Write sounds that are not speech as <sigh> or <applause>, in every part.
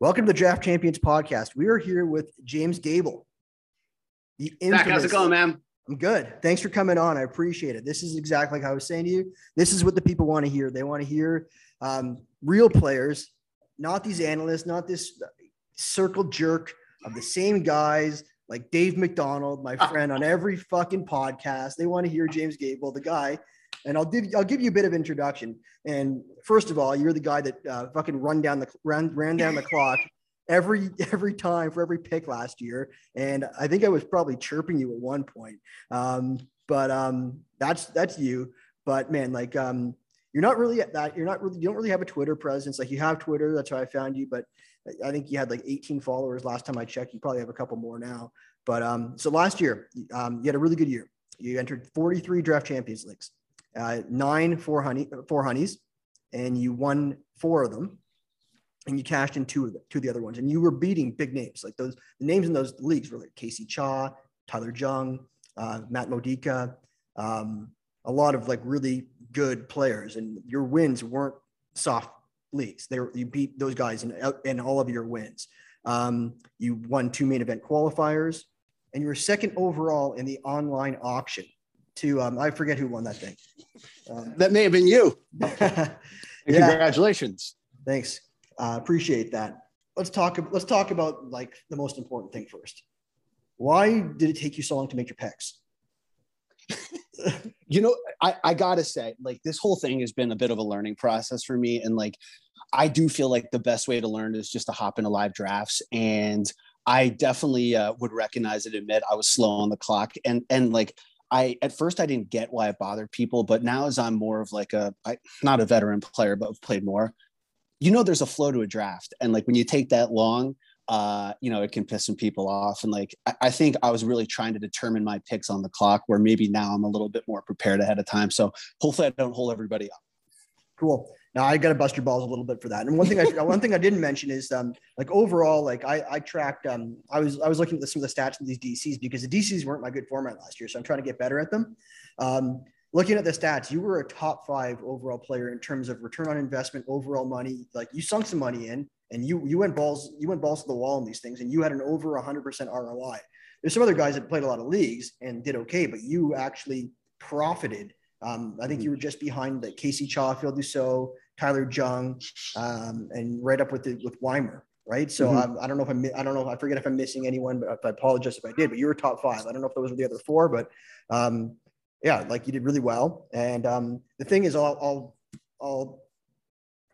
Welcome to the Draft Champions podcast. We are here with James Gable. The Zach, how's it going, man? I'm good. Thanks for coming on. I appreciate it. This is exactly like I was saying to you. This is what the people want to hear. They want to hear um, real players, not these analysts, not this circle jerk of the same guys like Dave McDonald, my <laughs> friend, on every fucking podcast. They want to hear James Gable, the guy and I'll give I'll give you a bit of introduction. And first of all, you're the guy that uh, fucking run down the ran ran down the clock every <laughs> every time for every pick last year. And I think I was probably chirping you at one point. Um, but um, that's that's you. But man, like um, you're not really at that. You're not really. You don't really have a Twitter presence. Like you have Twitter. That's how I found you. But I think you had like 18 followers last time I checked. You probably have a couple more now. But um, so last year, um, you had a really good year. You entered 43 draft champions leagues uh, nine four honey four honeys, and you won four of them, and you cashed in two of the two of the other ones, and you were beating big names like those. The names in those leagues were like Casey Cha, Tyler Jung, uh, Matt Modica, um, a lot of like really good players, and your wins weren't soft leagues. They were you beat those guys in in all of your wins. Um, you won two main event qualifiers, and you were second overall in the online auction to um, I forget who won that thing. Um, <laughs> that may have been you. <laughs> yeah. Congratulations. Thanks. Uh, appreciate that. Let's talk. Let's talk about like the most important thing first. Why did it take you so long to make your picks? <laughs> you know, I, I gotta say, like this whole thing has been a bit of a learning process for me, and like I do feel like the best way to learn is just to hop into live drafts and. I definitely uh, would recognize and admit I was slow on the clock, and and like I at first I didn't get why it bothered people, but now as I'm more of like a I, not a veteran player, but I've played more, you know, there's a flow to a draft, and like when you take that long, uh, you know, it can piss some people off. And like I, I think I was really trying to determine my picks on the clock, where maybe now I'm a little bit more prepared ahead of time. So hopefully I don't hold everybody up. Cool. Now I got to bust your balls a little bit for that. And one thing I <laughs> one thing I didn't mention is um, like overall, like I, I tracked um, I was I was looking at some of the stats of these DCs because the DCs weren't my good format last year, so I'm trying to get better at them. Um, looking at the stats, you were a top five overall player in terms of return on investment, overall money. Like you sunk some money in, and you you went balls you went balls to the wall in these things, and you had an over 100% ROI. There's some other guys that played a lot of leagues and did okay, but you actually profited um, I think you mm-hmm. were just behind the Casey Cha Phil Dussault, Tyler Jung, um, and right up with the, with Weimer, right? So mm-hmm. um, I don't know if I'm, I don't know, I forget if I'm missing anyone, but I apologize if I did. But you were top five. I don't know if those were the other four, but um, yeah, like you did really well. And um, the thing is, I'll, I'll, I'll,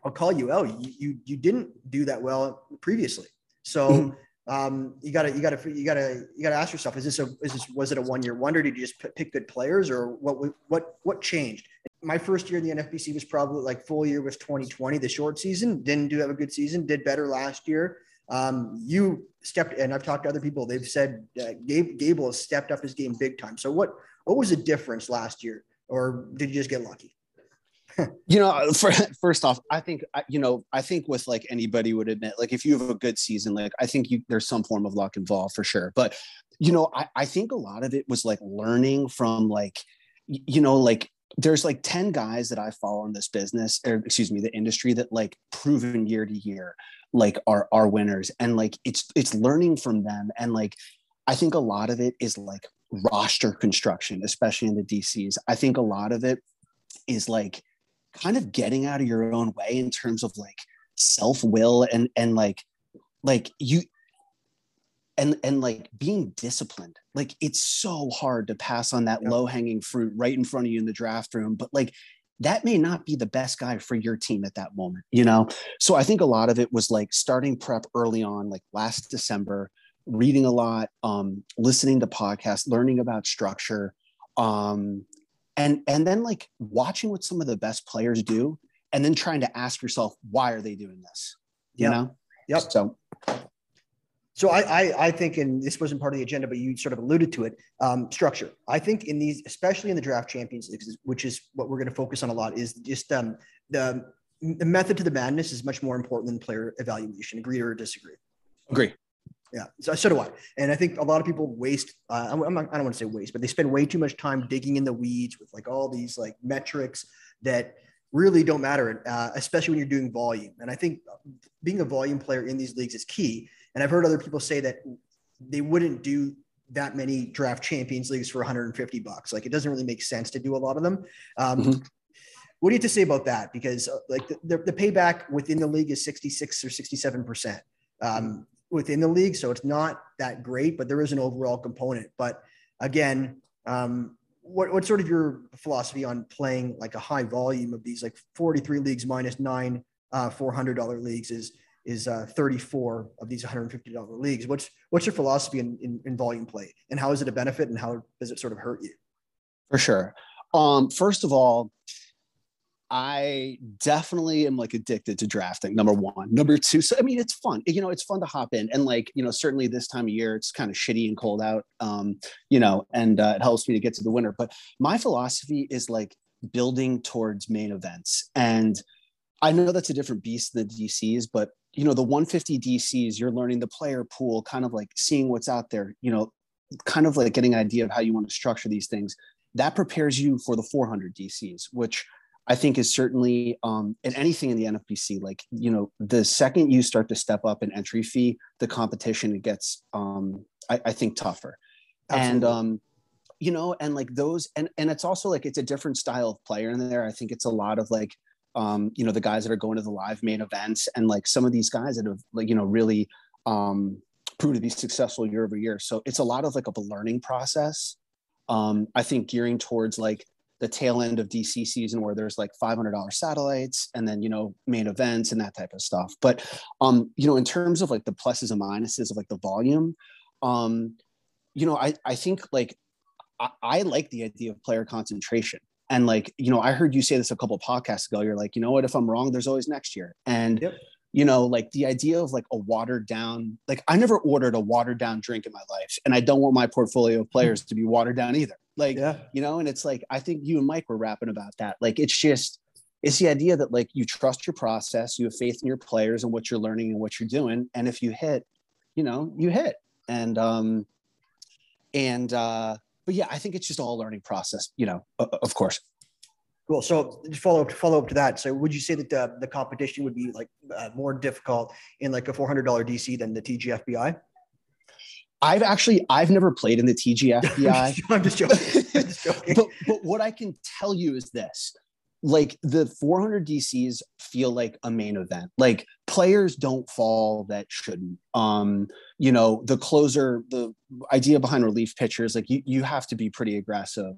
I'll call you out. You, you, you didn't do that well previously. So mm-hmm um, you gotta you gotta you gotta you gotta ask yourself: Is this a is this was it a one year wonder? Did you just pick good players, or what what what changed? My first year in the NFBC was probably like full year was 2020, the short season. Didn't do have a good season. Did better last year. Um, you stepped, and I've talked to other people. They've said uh, Gabe, Gable has stepped up his game big time. So what what was the difference last year, or did you just get lucky? You know, uh, for, <laughs> first off, I think you know, I think with like anybody would admit, like if you have a good season, like I think you there's some form of luck involved for sure. But you know, I, I think a lot of it was like learning from like, you know, like there's like 10 guys that I follow in this business, or excuse me, the industry that like proven year to year, like are are winners. And like it's it's learning from them. And like I think a lot of it is like roster construction, especially in the DCs. I think a lot of it is like kind of getting out of your own way in terms of like self-will and and like like you and and like being disciplined. Like it's so hard to pass on that low hanging fruit right in front of you in the draft room but like that may not be the best guy for your team at that moment you know? So i think a lot of it was like starting prep early on like last december reading a lot um listening to podcasts learning about structure um and and then like watching what some of the best players do and then trying to ask yourself why are they doing this you yep. know yep so so I, I, I think, and this wasn't part of the agenda, but you sort of alluded to it. Um, structure. I think in these, especially in the draft champions, which is what we're going to focus on a lot, is just um, the the method to the madness is much more important than player evaluation. Agree or disagree? Agree. Yeah, so, so do I. And I think a lot of people waste. Uh, I'm, not, I don't want to say waste, but they spend way too much time digging in the weeds with like all these like metrics that really don't matter, uh, especially when you're doing volume. And I think being a volume player in these leagues is key. And I've heard other people say that they wouldn't do that many draft champions leagues for 150 bucks. Like it doesn't really make sense to do a lot of them. Um, mm-hmm. What do you have to say about that? Because uh, like the, the, the, payback within the league is 66 or 67% um, within the league. So it's not that great, but there is an overall component. But again, um, what, what's sort of your philosophy on playing like a high volume of these like 43 leagues minus nine uh, $400 leagues is, is uh, 34 of these $150 leagues. What's, what's your philosophy in, in, in volume play and how is it a benefit and how does it sort of hurt you? For sure. Um, first of all, I definitely am like addicted to drafting. Number one, number two. So I mean, it's fun. You know, it's fun to hop in, and like you know, certainly this time of year, it's kind of shitty and cold out. Um, you know, and uh, it helps me to get to the winter. But my philosophy is like building towards main events, and I know that's a different beast than the DCs, but you know, the 150 DCs, you're learning the player pool, kind of like seeing what's out there. You know, kind of like getting an idea of how you want to structure these things. That prepares you for the 400 DCs, which I think is certainly um, in anything in the NFBC. Like you know, the second you start to step up an entry fee, the competition it gets, um, I, I think, tougher. Absolutely. And um, you know, and like those, and and it's also like it's a different style of player in there. I think it's a lot of like, um, you know, the guys that are going to the live main events, and like some of these guys that have like you know really um, proved to be successful year over year. So it's a lot of like of a learning process. Um, I think gearing towards like the tail end of DC season where there's like $500 satellites and then, you know, main events and that type of stuff. But, um, you know, in terms of like the pluses and minuses of like the volume, um, you know, I, I think like I, I like the idea of player concentration. And like, you know, I heard you say this a couple podcasts ago. You're like, you know what, if I'm wrong, there's always next year. And yep you know, like the idea of like a watered down, like I never ordered a watered down drink in my life. And I don't want my portfolio of players to be watered down either. Like, yeah. you know, and it's like, I think you and Mike were rapping about that. Like, it's just, it's the idea that like you trust your process, you have faith in your players and what you're learning and what you're doing. And if you hit, you know, you hit. And, um, and, uh, but yeah, I think it's just all learning process, you know, of course. Cool. So follow up follow up to that. So would you say that the, the competition would be like uh, more difficult in like a four hundred dollar DC than the TGFBI? I've actually I've never played in the TGFBI. <laughs> I'm just joking. I'm just joking. <laughs> but, but what I can tell you is this: like the 400 DCs feel like a main event. Like players don't fall that shouldn't. Um, you know, the closer, the idea behind relief pitchers, like you, you have to be pretty aggressive.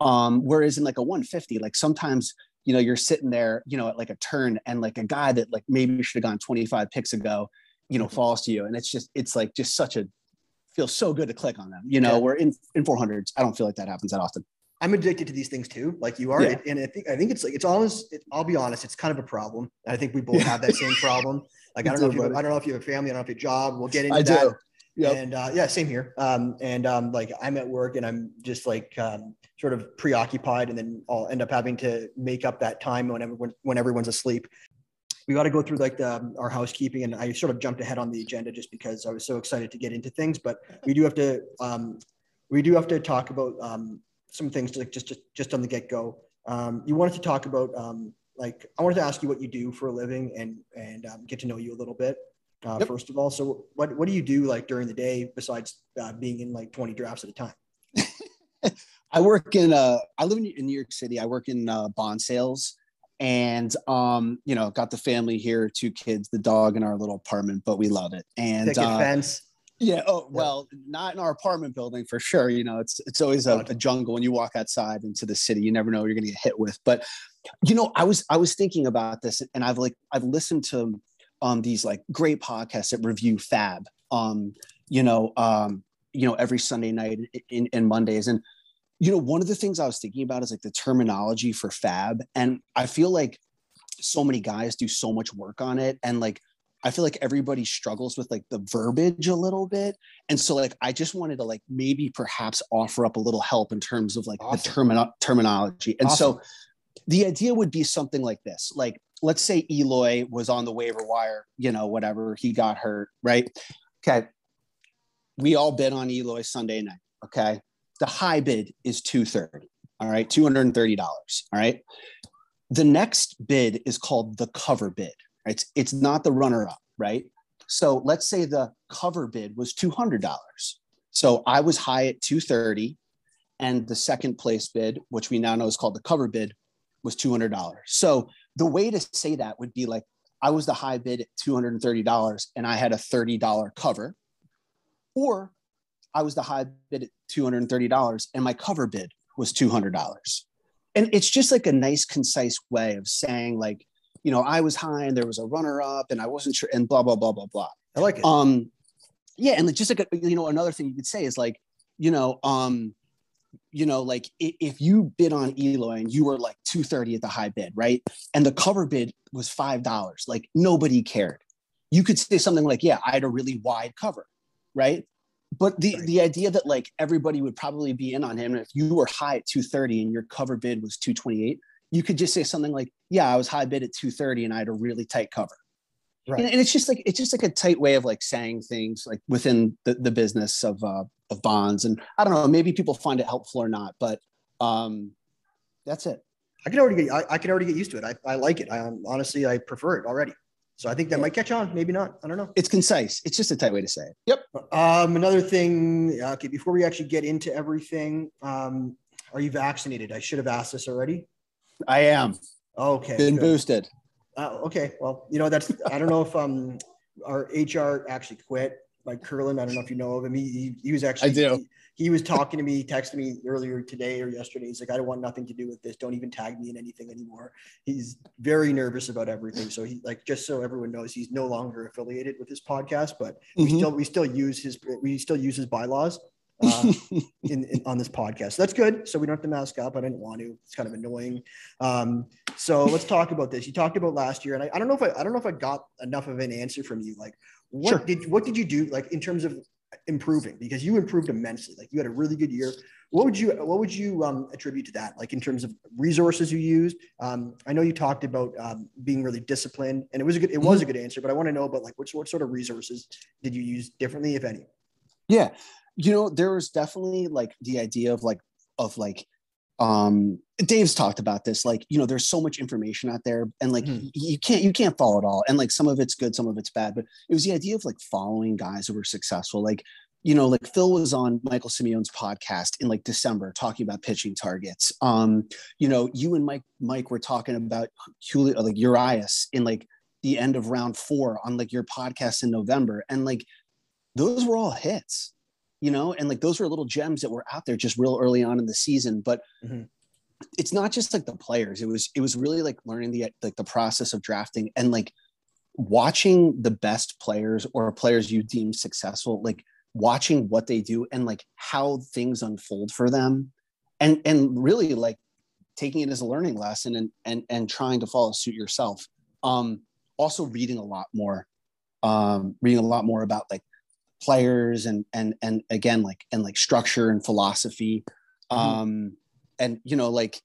Um, whereas in like a 150, like sometimes, you know, you're sitting there, you know, at like a turn and like a guy that like maybe should have gone 25 picks ago, you know, mm-hmm. falls to you. And it's just, it's like just such a feels so good to click on them, you know, yeah. where in, in 400s, I don't feel like that happens that often. I'm addicted to these things too, like you are. Yeah. and I think I think it's like it's almost. It, I'll be honest, it's kind of a problem. I think we both have that same problem. <laughs> Like I don't know if you have, I don't know if you have a family, I don't know if you have a job. We'll get into I that. Do. Yep. And uh, yeah, same here. Um, and um, like I'm at work and I'm just like um, sort of preoccupied, and then I'll end up having to make up that time when everyone when everyone's asleep. We got to go through like the, um, our housekeeping, and I sort of jumped ahead on the agenda just because I was so excited to get into things. But we do have to um, we do have to talk about um, some things like just just just on the get go. Um, you wanted to talk about um, like I wanted to ask you what you do for a living and and um, get to know you a little bit. Uh, yep. First of all, so what what do you do like during the day besides uh, being in like twenty drafts at a time? <laughs> I work in uh I live in, in New York City. I work in uh, bond sales and um you know got the family here two kids the dog in our little apartment but we love it and uh, fence yeah. Oh well, not in our apartment building for sure. You know, it's it's always a, a jungle when you walk outside into the city. You never know what you're going to get hit with. But you know, I was I was thinking about this, and I've like I've listened to um these like great podcasts that review FAAB. Um, you know, um, you know, every Sunday night in, in Mondays, and you know, one of the things I was thinking about is like the terminology for FAAB, and I feel like so many guys do so much work on it, and like I feel like everybody struggles with like the verbiage a little bit. And so like I just wanted to like maybe perhaps offer up a little help in terms of like awesome. the termino- terminology. And awesome. so the idea would be something like this. Like let's say Eloy was on the waiver wire, you know, whatever, he got hurt, right? Okay. We all bid on Eloy Sunday night, okay? The high bid is 230, all right? $230, all right? the next bid is called the cover bid. It's, it's not the runner up, right? So let's say the cover bid was $200. So I was high at 230 and the second place bid, which we now know is called the cover bid, was $200. So the way to say that would be like I was the high bid at $230 and I had a $30 cover, or I was the high bid at $230 and my cover bid was $200. And it's just like a nice, concise way of saying, like, you know, I was high and there was a runner up and I wasn't sure and blah, blah, blah, blah, blah. I like it. Um, yeah. And just like, a, you know, another thing you could say is like, you know, um, you know, like if you bid on Eloy and you were like 230 at the high bid, right? And the cover bid was $5, like nobody cared. You could say something like, yeah, I had a really wide cover, right? But the, right. the idea that like everybody would probably be in on him, if you were high at 230 and your cover bid was 228, you could just say something like, yeah, I was high bid at 230 and I had a really tight cover. Right. And, and, it's just like it's just like a tight way of like saying things like within the, the business of uh, of bonds. And I don't know, maybe people find it helpful or not, but um, that's it. I can already get I, I can already get used to it. I, I like it. I honestly I prefer it already. So I think that yeah. might catch on. Maybe not. I don't know. It's concise. It's just a tight way to say it. Yep. Um, another thing. Okay, before we actually get into everything, um, are you vaccinated? I should have asked this already. I am. Okay. Been good. boosted. Uh, okay. Well, you know that's. I don't know if um our HR actually quit. Like Curlin, I don't know if you know of him. He, he, he was actually. I do. He, he was talking to me, texting me earlier today or yesterday. He's like, I don't want nothing to do with this. Don't even tag me in anything anymore. He's very nervous about everything. So he like just so everyone knows, he's no longer affiliated with this podcast, but mm-hmm. we still we still use his we still use his bylaws. Uh, <laughs> in, in, on this podcast. So that's good. So we don't have to mask up. I didn't want to. It's kind of annoying. Um, so let's talk about this. You talked about last year, and I, I, don't know if I, I don't know if I got enough of an answer from you. Like, what sure. did what did you do like in terms of improving because you improved immensely. Like you had a really good year. What would you what would you um, attribute to that? Like in terms of resources you used. Um, I know you talked about um, being really disciplined, and it was a good it was a mm-hmm. good answer. But I want to know about like what what sort of resources did you use differently, if any? Yeah, you know there was definitely like the idea of like of like um dave's talked about this like you know there's so much information out there and like mm. you can't you can't follow it all. And like some of it's good some of it's bad but it was the idea of like following guys who were successful. Like you know like phil was on michael simeone's podcast in like december talking about pitching targets. Um you know you and mike mike were talking about Julio, like urias in like the end of round four on like your podcast in november. And like those were all hits you know, and like those were little gems that were out there just real early on in the season. But mm-hmm. it's not just like the players. It was it was really like learning the like the process of drafting and like watching the best players or players you deem successful, like watching what they do and like how things unfold for them. And and really like taking it as a learning lesson and and and trying to follow suit yourself. Um also reading a lot more um reading a lot more about like players and and and again like and like structure and philosophy. Mm-hmm. um and you know like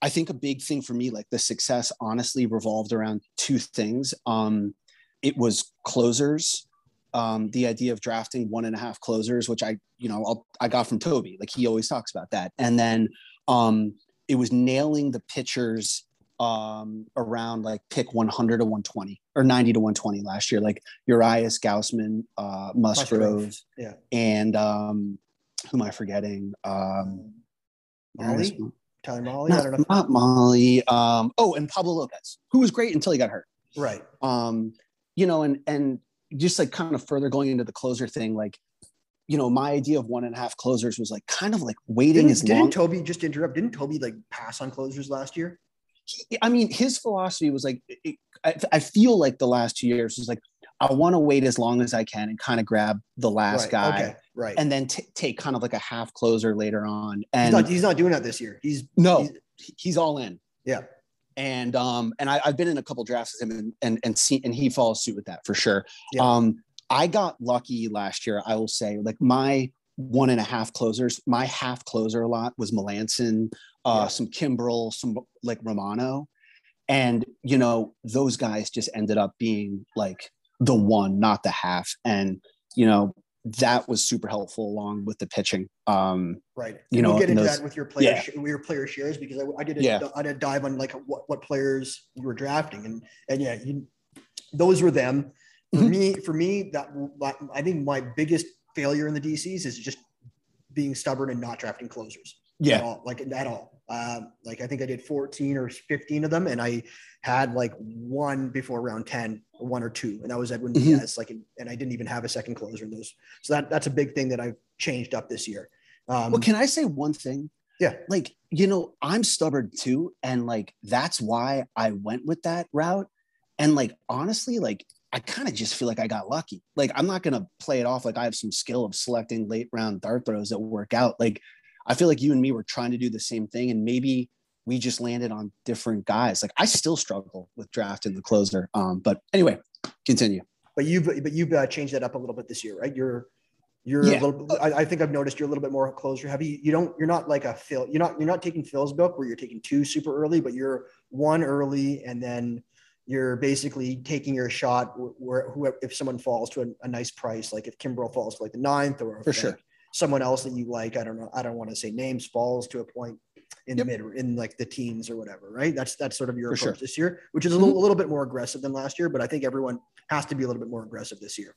i think a big thing for me like the success honestly revolved around two things. Um it was closers. Um the idea of drafting one and a half closers which i you know I'll, i got from toby. Like he always talks about that. And then um it was nailing the pitchers um, around like pick 100 to 120 or 90 to 120 last year, like Urias, Gausman, uh, Musgrove, Musgrove. yeah, and um, who am I forgetting? Um, Mahle, Tyler Mahle, not, I don't know. Not Mahle. Um, oh, and Pablo Lopez, who was great until he got hurt. Right. Um, you know, and and just like kind of further going into the closer thing, like you know, my idea of one and a half closers was like kind of like waiting didn't, as didn't long. Didn't Toby just interrupt? Didn't Toby like pass on closers last year? I mean, his philosophy was like, it, I, I, feel like the last two years was like, I want to wait as long as I can and kind of grab the last right, guy, okay, right, and then t- take kind of like a half closer later on. And he's not, he's not doing that this year. He's no, he's, he's all in. Yeah, and um, and I, have been in a couple drafts with him, and and and see, and he follows suit with that for sure. Yeah. Um, I got lucky last year. I will say, like my one and a half closers. My half closer a lot was Melancon, uh, yeah. some Kimbrel, some like Romano and you know those guys just ended up being like the one not the half and you know that was super helpful along with the pitching. Um, right. You know, we'll get into those, that with your player, yeah. sh- your player shares because I, I did a, Yeah. I did a dive on like what, what players you were drafting and and yeah, you, those were them. For Mhm. me, for me, that- I think my biggest failure in the DCs is just being stubborn and not drafting closers. at yeah, all, like at all. Um, like I think I did 14 or 15 of them, and I had like one before round 10, or one or two, and that was Edwin Mhm. Diaz. Like, and I didn't even have a second closer in those. So that that's a big thing that I've changed up this year. Um, well, can I say one thing? Yeah. Like, you know, I'm stubborn too. And like, that's why I went with that route. And like, honestly, like, I kind of just feel like I got lucky. Like, I'm not going to play it off like I have some skill of selecting late round dart throws that work out. Like, I feel like you and me were trying to do the same thing. And maybe we just landed on different guys. Like, I still struggle with drafting the closer. Um, but anyway, continue. but you've but you've uh, changed that up a little bit this year, right? You're you're Yeah. a little. I, I think I've noticed you're a little bit more closer heavy. You don't. You're not like a Phil. You're not. You're not taking Phil's book where you're taking two super early, but you're one early, and then you're basically taking your shot wh- where whoever if someone falls to a, a nice price, like if Kimbrel falls to like the ninth, or For like sure. someone else that you like. I don't know. I don't want to say names falls to a point in Yep. the mid in like the teens or whatever, right? That's that's sort of your For approach sure. this year, which is a little, a little bit more aggressive than last year, but I think everyone has to be a little bit more aggressive this year.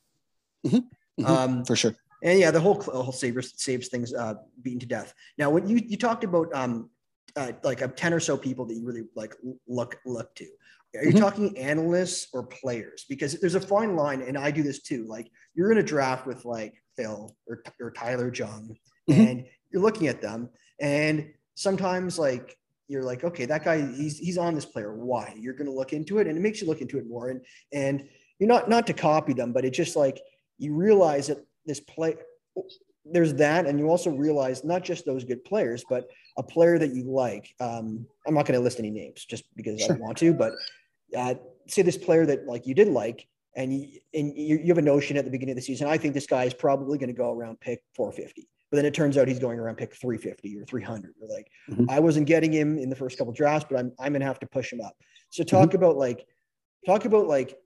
Mhm. Um, For sure. and yeah, the whole the whole saves saves things uh, beaten to death. Now, when you you talked about um uh, like a ten or so people that you really like look look to, are you Mhm. talking analysts or players? Because there's a fine line, and I do this too. Like you're in a draft with like Phil or or Tyler Jung, Mhm. and you're looking at them, and sometimes like you're like, okay, that guy he's he's on this player. Why? You're going to look into it, and it makes you look into it more. And and you're not not to copy them, but it just like you realize that this play there's that and you also realize not just those good players but a player that you like um, i'm not going to list any names just because i Sure. don't want to but uh, say this player that like you did like and you and you, you have a notion at the beginning of the season i think this guy is probably going to go around pick 450 but then it turns out he's going around pick 350 or 300 or like Mhm. i wasn't getting him in the first couple drafts but i'm, I'm going to have to push him up. So talk about like talk about like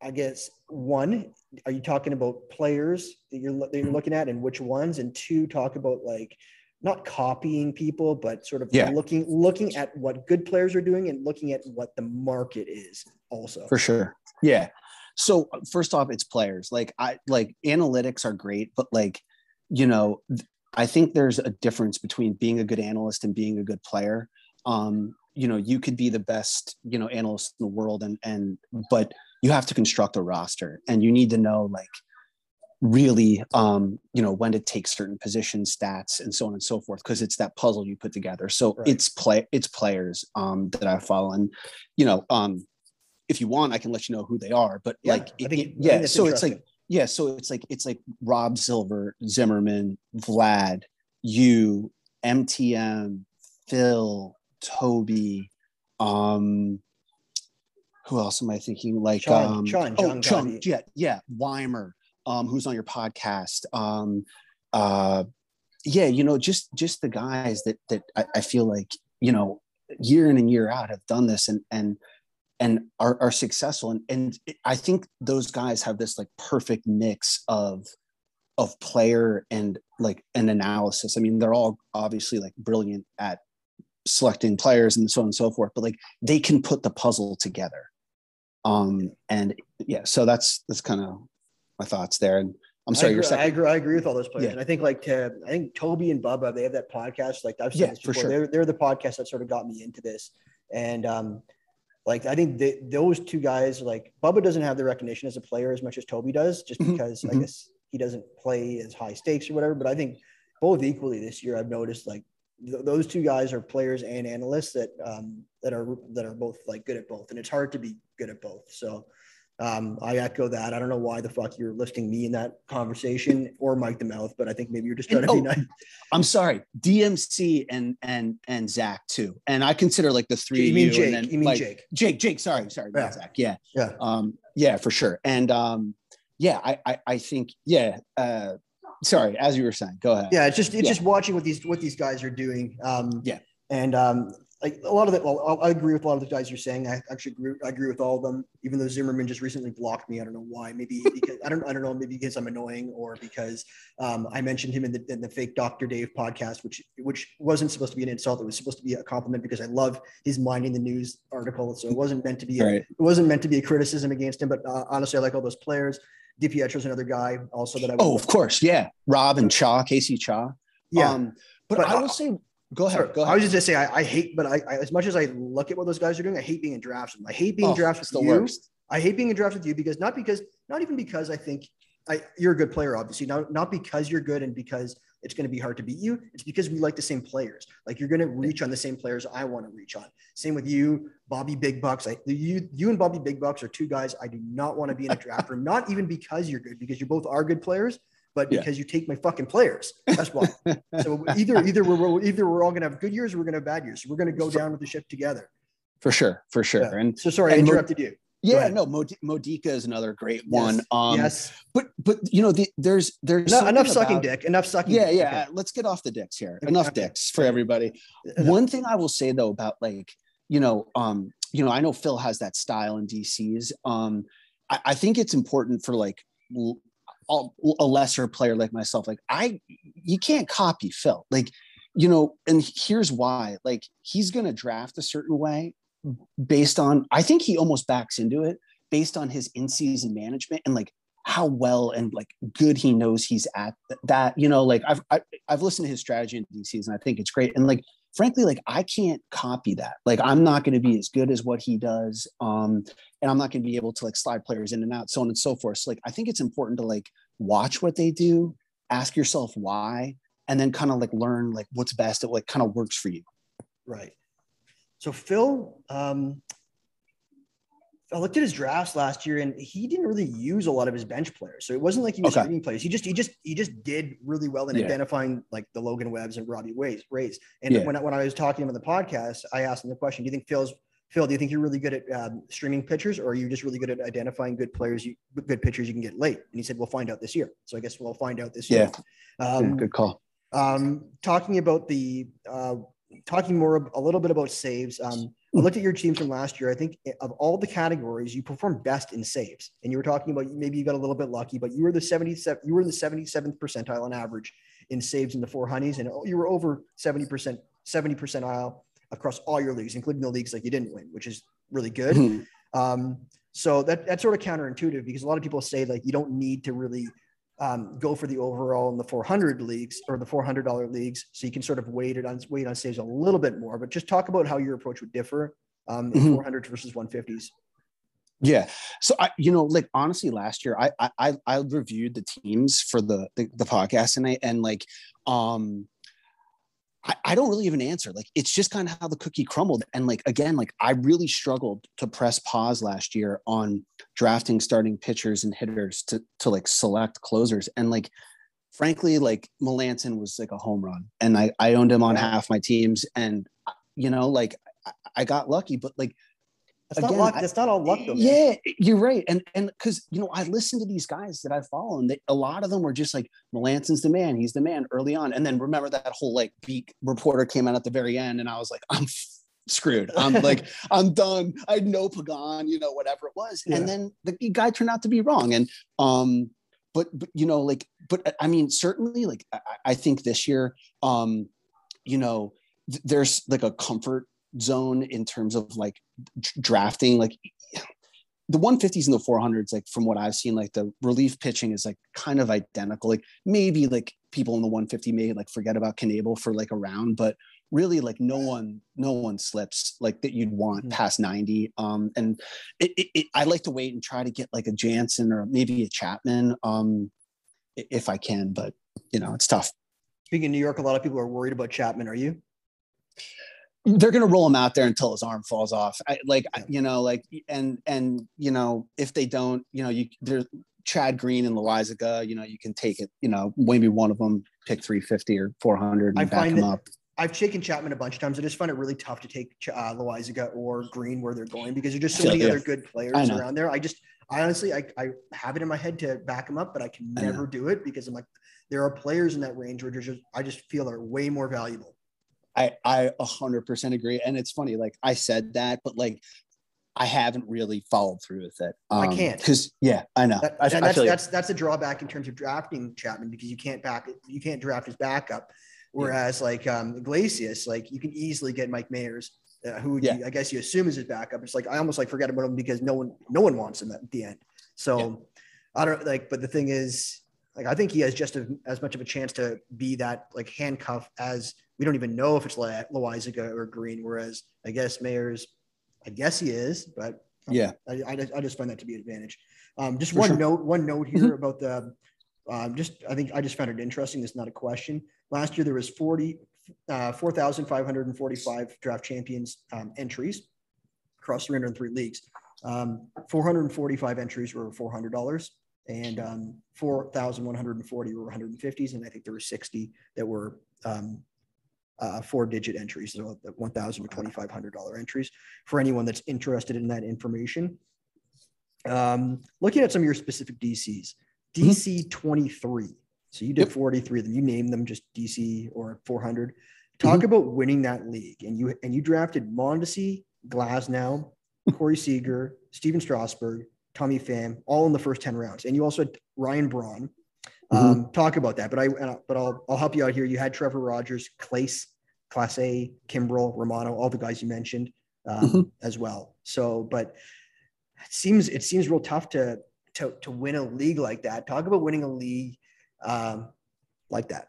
I guess one, are you talking about players that you're, that you're looking at and which ones? And two, talk about like not copying people, but sort of Yeah. looking looking at what good players are doing and looking at what the market is also. for sure yeah so first off it's players like i like analytics are great but like you know i think there's a difference between being a good analyst and being a good player um you know you could be the best you know analyst in the world and and but you have to construct a roster and you need to know like really um you know when to take certain position stats and so on and so forth because it's that puzzle you put together. So Right. it's play it's players um that i follow. And you know um if you want i can let you know who they are but Yeah, like it- think- it- I think yeah so it's like yeah so it's like it's like rob silver zimmerman vlad you mtm phil toby um who else am i thinking? Like um oh, John Sean, Gotti. yeah yeah weimer um who's on your podcast um uh yeah you know just just the guys that that I, I feel like you know year in and year out have done this and and and are, are successful. And and i think those guys have this like perfect mix of of player and like an analysis. I mean they're all obviously like brilliant at selecting players and so on and so forth but like they can put the puzzle together. Um and yeah so that's that's kind of my thoughts there and i'm sorry I your second I agree. I agree with all those players, Yeah. and I think like to, I think Toby and Bubba, they have that podcast. Like I've said Yeah, this for before. sure. They're they're the podcast that sort of got me into this, and um, like I think they, those two guys, like Bubba, doesn't have the recognition as a player as much as Toby does, just Mhm, because I mhm. guess he doesn't play as high stakes or whatever. But I think both equally this year, I've noticed like th- those two guys are players and analysts that um, that are that are both like good at both, and it's hard to be good at both. So. Um, I echo that. I don't know why the fuck you're listing me in that conversation or Mike the Mouth, but I think maybe you're just trying to be Oh, nice. i'm sorry dmc and and and zach too and i consider like the three You of mean you Jake? and then You mean like, Jake? jake jake sorry sorry Yeah. zach yeah Yeah. um yeah for sure and um yeah i i, I think yeah uh sorry as you were saying go ahead Yeah, it's just it's Yeah. just watching what these what these guys are doing. Um, Yeah. and um, like a lot of the, well, I agree with a lot of the guys you're saying. I actually agree, I agree with all of them, even though Zimmerman just recently blocked me. I don't know why. Maybe <laughs> because I don't, I don't know. Maybe because I'm annoying or because um, I mentioned him in the, in the fake Dr. Dave podcast, which, which wasn't supposed to be an insult. It was supposed to be a compliment because I love his Mining the News article. So it wasn't meant to be, a, right. it wasn't meant to be a criticism against him, but uh, honestly, I like all those players. DiPietro's another guy also that I, oh, of course. Yeah. Rob and Cha, Casey Cha. Yeah. Um, but, but I will say Go ahead. Go ahead. I was just gonna say I, I hate, but I, I, as much as I look at what those guys are doing, I hate being in drafts. I hate being oh, drafts with you. Worst. I hate being in drafts with you because not because not even because I think I, you're a good player, obviously. Not not because you're good and because it's going to be hard to beat you. It's because we like the same players. Like you're going to reach on the same players I want to reach on. Same with you, Bobby Big Bucks. I, you you and Bobby Big Bucks are two guys I do not want to be in a draft <laughs> room. Not even because you're good, because you both are good players, but because yeah. you take my fucking players. That's why. <laughs> so either either we're either we're all gonna have good years or we're gonna have bad years. So we're gonna go down with the ship together. For sure, for sure. Yeah. And so sorry, I interrupted you. Yeah, no, Mod- Modica is another great yes. one. Um, yes, but but you know, the, there's there's no, enough sucking dick, enough sucking. Yeah, yeah. Okay. Let's get off the dicks here. Enough okay. dicks for everybody. Enough. One thing I will say though about like you know, um, you know, I know Phil has that style in DCs. Um, I, I think it's important for like a lesser player like myself, like I, you can't copy Phil. Like, you know, and here's why. Like, he's going to draft a certain way based on. I think he almost backs into it based on his in-season management and like how well and like good he knows he's at that. You know, like I've I, have i have listened to his strategy in these and I think it's great. And like frankly, like I can't copy that. Like I'm not going to be as good as what he does. Um, and I'm not going to be able to like slide players in and out, so on and so forth. So like I think it's important to like watch what they do, ask yourself why, and then kind of like learn like what's best at what kind of works for you. Right. So Phil, um, I looked at his drafts last year, and he didn't really use a lot of his bench players. So it wasn't like he was okay. players. He just he just he just did really well in yeah. identifying like the Logan Webbs and Robbie Ways Rays. And yeah. when I, when I was talking to him on the podcast, I asked him the question: Do you think Phil's Phil? Do you think you're really good at um, streaming pitchers, or are you just really good at identifying good players, you, good pitchers you can get late? And he said, "We'll find out this year." So I guess we'll find out this year. Um, yeah good call. Um, talking about the uh, talking more a little bit about saves. Um, I looked at your teams from last year. I think of all the categories, you performed best in saves. And you were talking about maybe you got a little bit lucky, but you were the 77 you were the 77th percentile on average in saves in the four honeys, and you were over 70%, 70 percentile across all your leagues, including the leagues like you didn't win, which is really good. Mm-hmm. Um, so that that's sort of counterintuitive because a lot of people say like you don't need to really um, go for the overall in the 400 leagues or the $400 leagues. So you can sort of wait it on wait on stage a little bit more, but just talk about how your approach would differ um, in mm-hmm. 400s versus 150s. Yeah. So I, you know, like honestly, last year I I I reviewed the teams for the the, the podcast and I and like um I, I don't really even answer. Like it's just kind of how the cookie crumbled. And like again, like I really struggled to press pause last year on drafting starting pitchers and hitters to to like select closers. And like frankly, like Melancon was like a home run. And I, I owned him on half my teams. And uh, you know, like I, I got lucky, but like that's Again, not luck. That's not all luck, though. Man. Yeah, you're right. And and because you know, I listen to these guys that I follow, and they, a lot of them were just like, Melancon's the man. He's the man early on. And then remember that whole like beat reporter came out at the very end, and I was like, I'm screwed. I'm <laughs> like, I'm done. I know Pagan, you know, whatever it was. Yeah. And then the guy turned out to be wrong. And um, but but you know, like, but I mean, certainly, like, I, I think this year, um, you know, th- there's like a comfort zone in terms of like drafting like the 150s and the 400s like from what i've seen like the relief pitching is like kind of identical. Like maybe like people in the 150 may like forget about Knebel for like a round but really like no one no one slips like that you'd want mm-hmm. past 90 um and it, it, it, i like to wait and try to get like a jansen or maybe a chapman um if i can but you know it's tough. Speaking of new york a lot of people are worried about chapman. Are you they're going to roll him out there until his arm falls off. I, like, you know, like, and, and, you know, if they don't, you know, you, there's Chad Green and Loaisiga, you know, you can take it, you know, maybe one of them pick 350 or 400 and I back him up. I've taken Chapman a bunch of times. I just find it really tough to take uh, Loaisiga or Green where they're going because there's just so many yeah. other good players around there. I just, I honestly, I, I have it in my head to back him up, but I can never do it because I'm like, there are players in that range where just, I just feel are way more valuable. I I 100% agree and it's funny like I said that but like I haven't really followed through with it. Um, I can't because yeah, I know. That, I, that's that's that's a drawback in terms of drafting Chapman because you can't back you can't draft his backup. Whereas yeah. like um, Iglesias, like you can easily get Mike Mayers, uh, who yeah. you, I guess you assume is his backup. It's like I almost like forget about him because no one no one wants him at the end. So yeah. I don't like. But the thing is, like I think he has just a, as much of a chance to be that like handcuff as we don't even know if it's Loaisiga or Green. Whereas I guess Mayers I guess he is, but um, yeah, I, I, I, just find that to be an advantage. Um, just For one sure. note, one note here mm-hmm. about the, um, just I think I just found it interesting. It's not a question. Last year there was 40, uh, 4,545 draft champions um, entries across 303 leagues. Um, 445 entries were $400 and um, 4,140 were 150s. And I think there were 60 that were um, uh, four digit entries, so the 1000 to $2,500 entries for anyone that's interested in that information. Um, looking at some of your specific DCs, DC 23. So you did yep. 43 of them. You named them just DC or 400. Talk mm-hmm. about winning that league. And you and you drafted Mondesi, Glasnow, Corey Seager, Stephen Strasburg, Tommy Pham, all in the first 10 rounds. And you also had Ryan Braun, Mm-hmm. Um, talk about that. But I, but I'll, I'll help you out here. You had Trevor Rogers, Clase, Class A, Kimbrel, Romano, all the guys you mentioned um, mm-hmm. as well. So, but it seems it seems real tough to to to win a league like that. Talk about winning a league um, like that.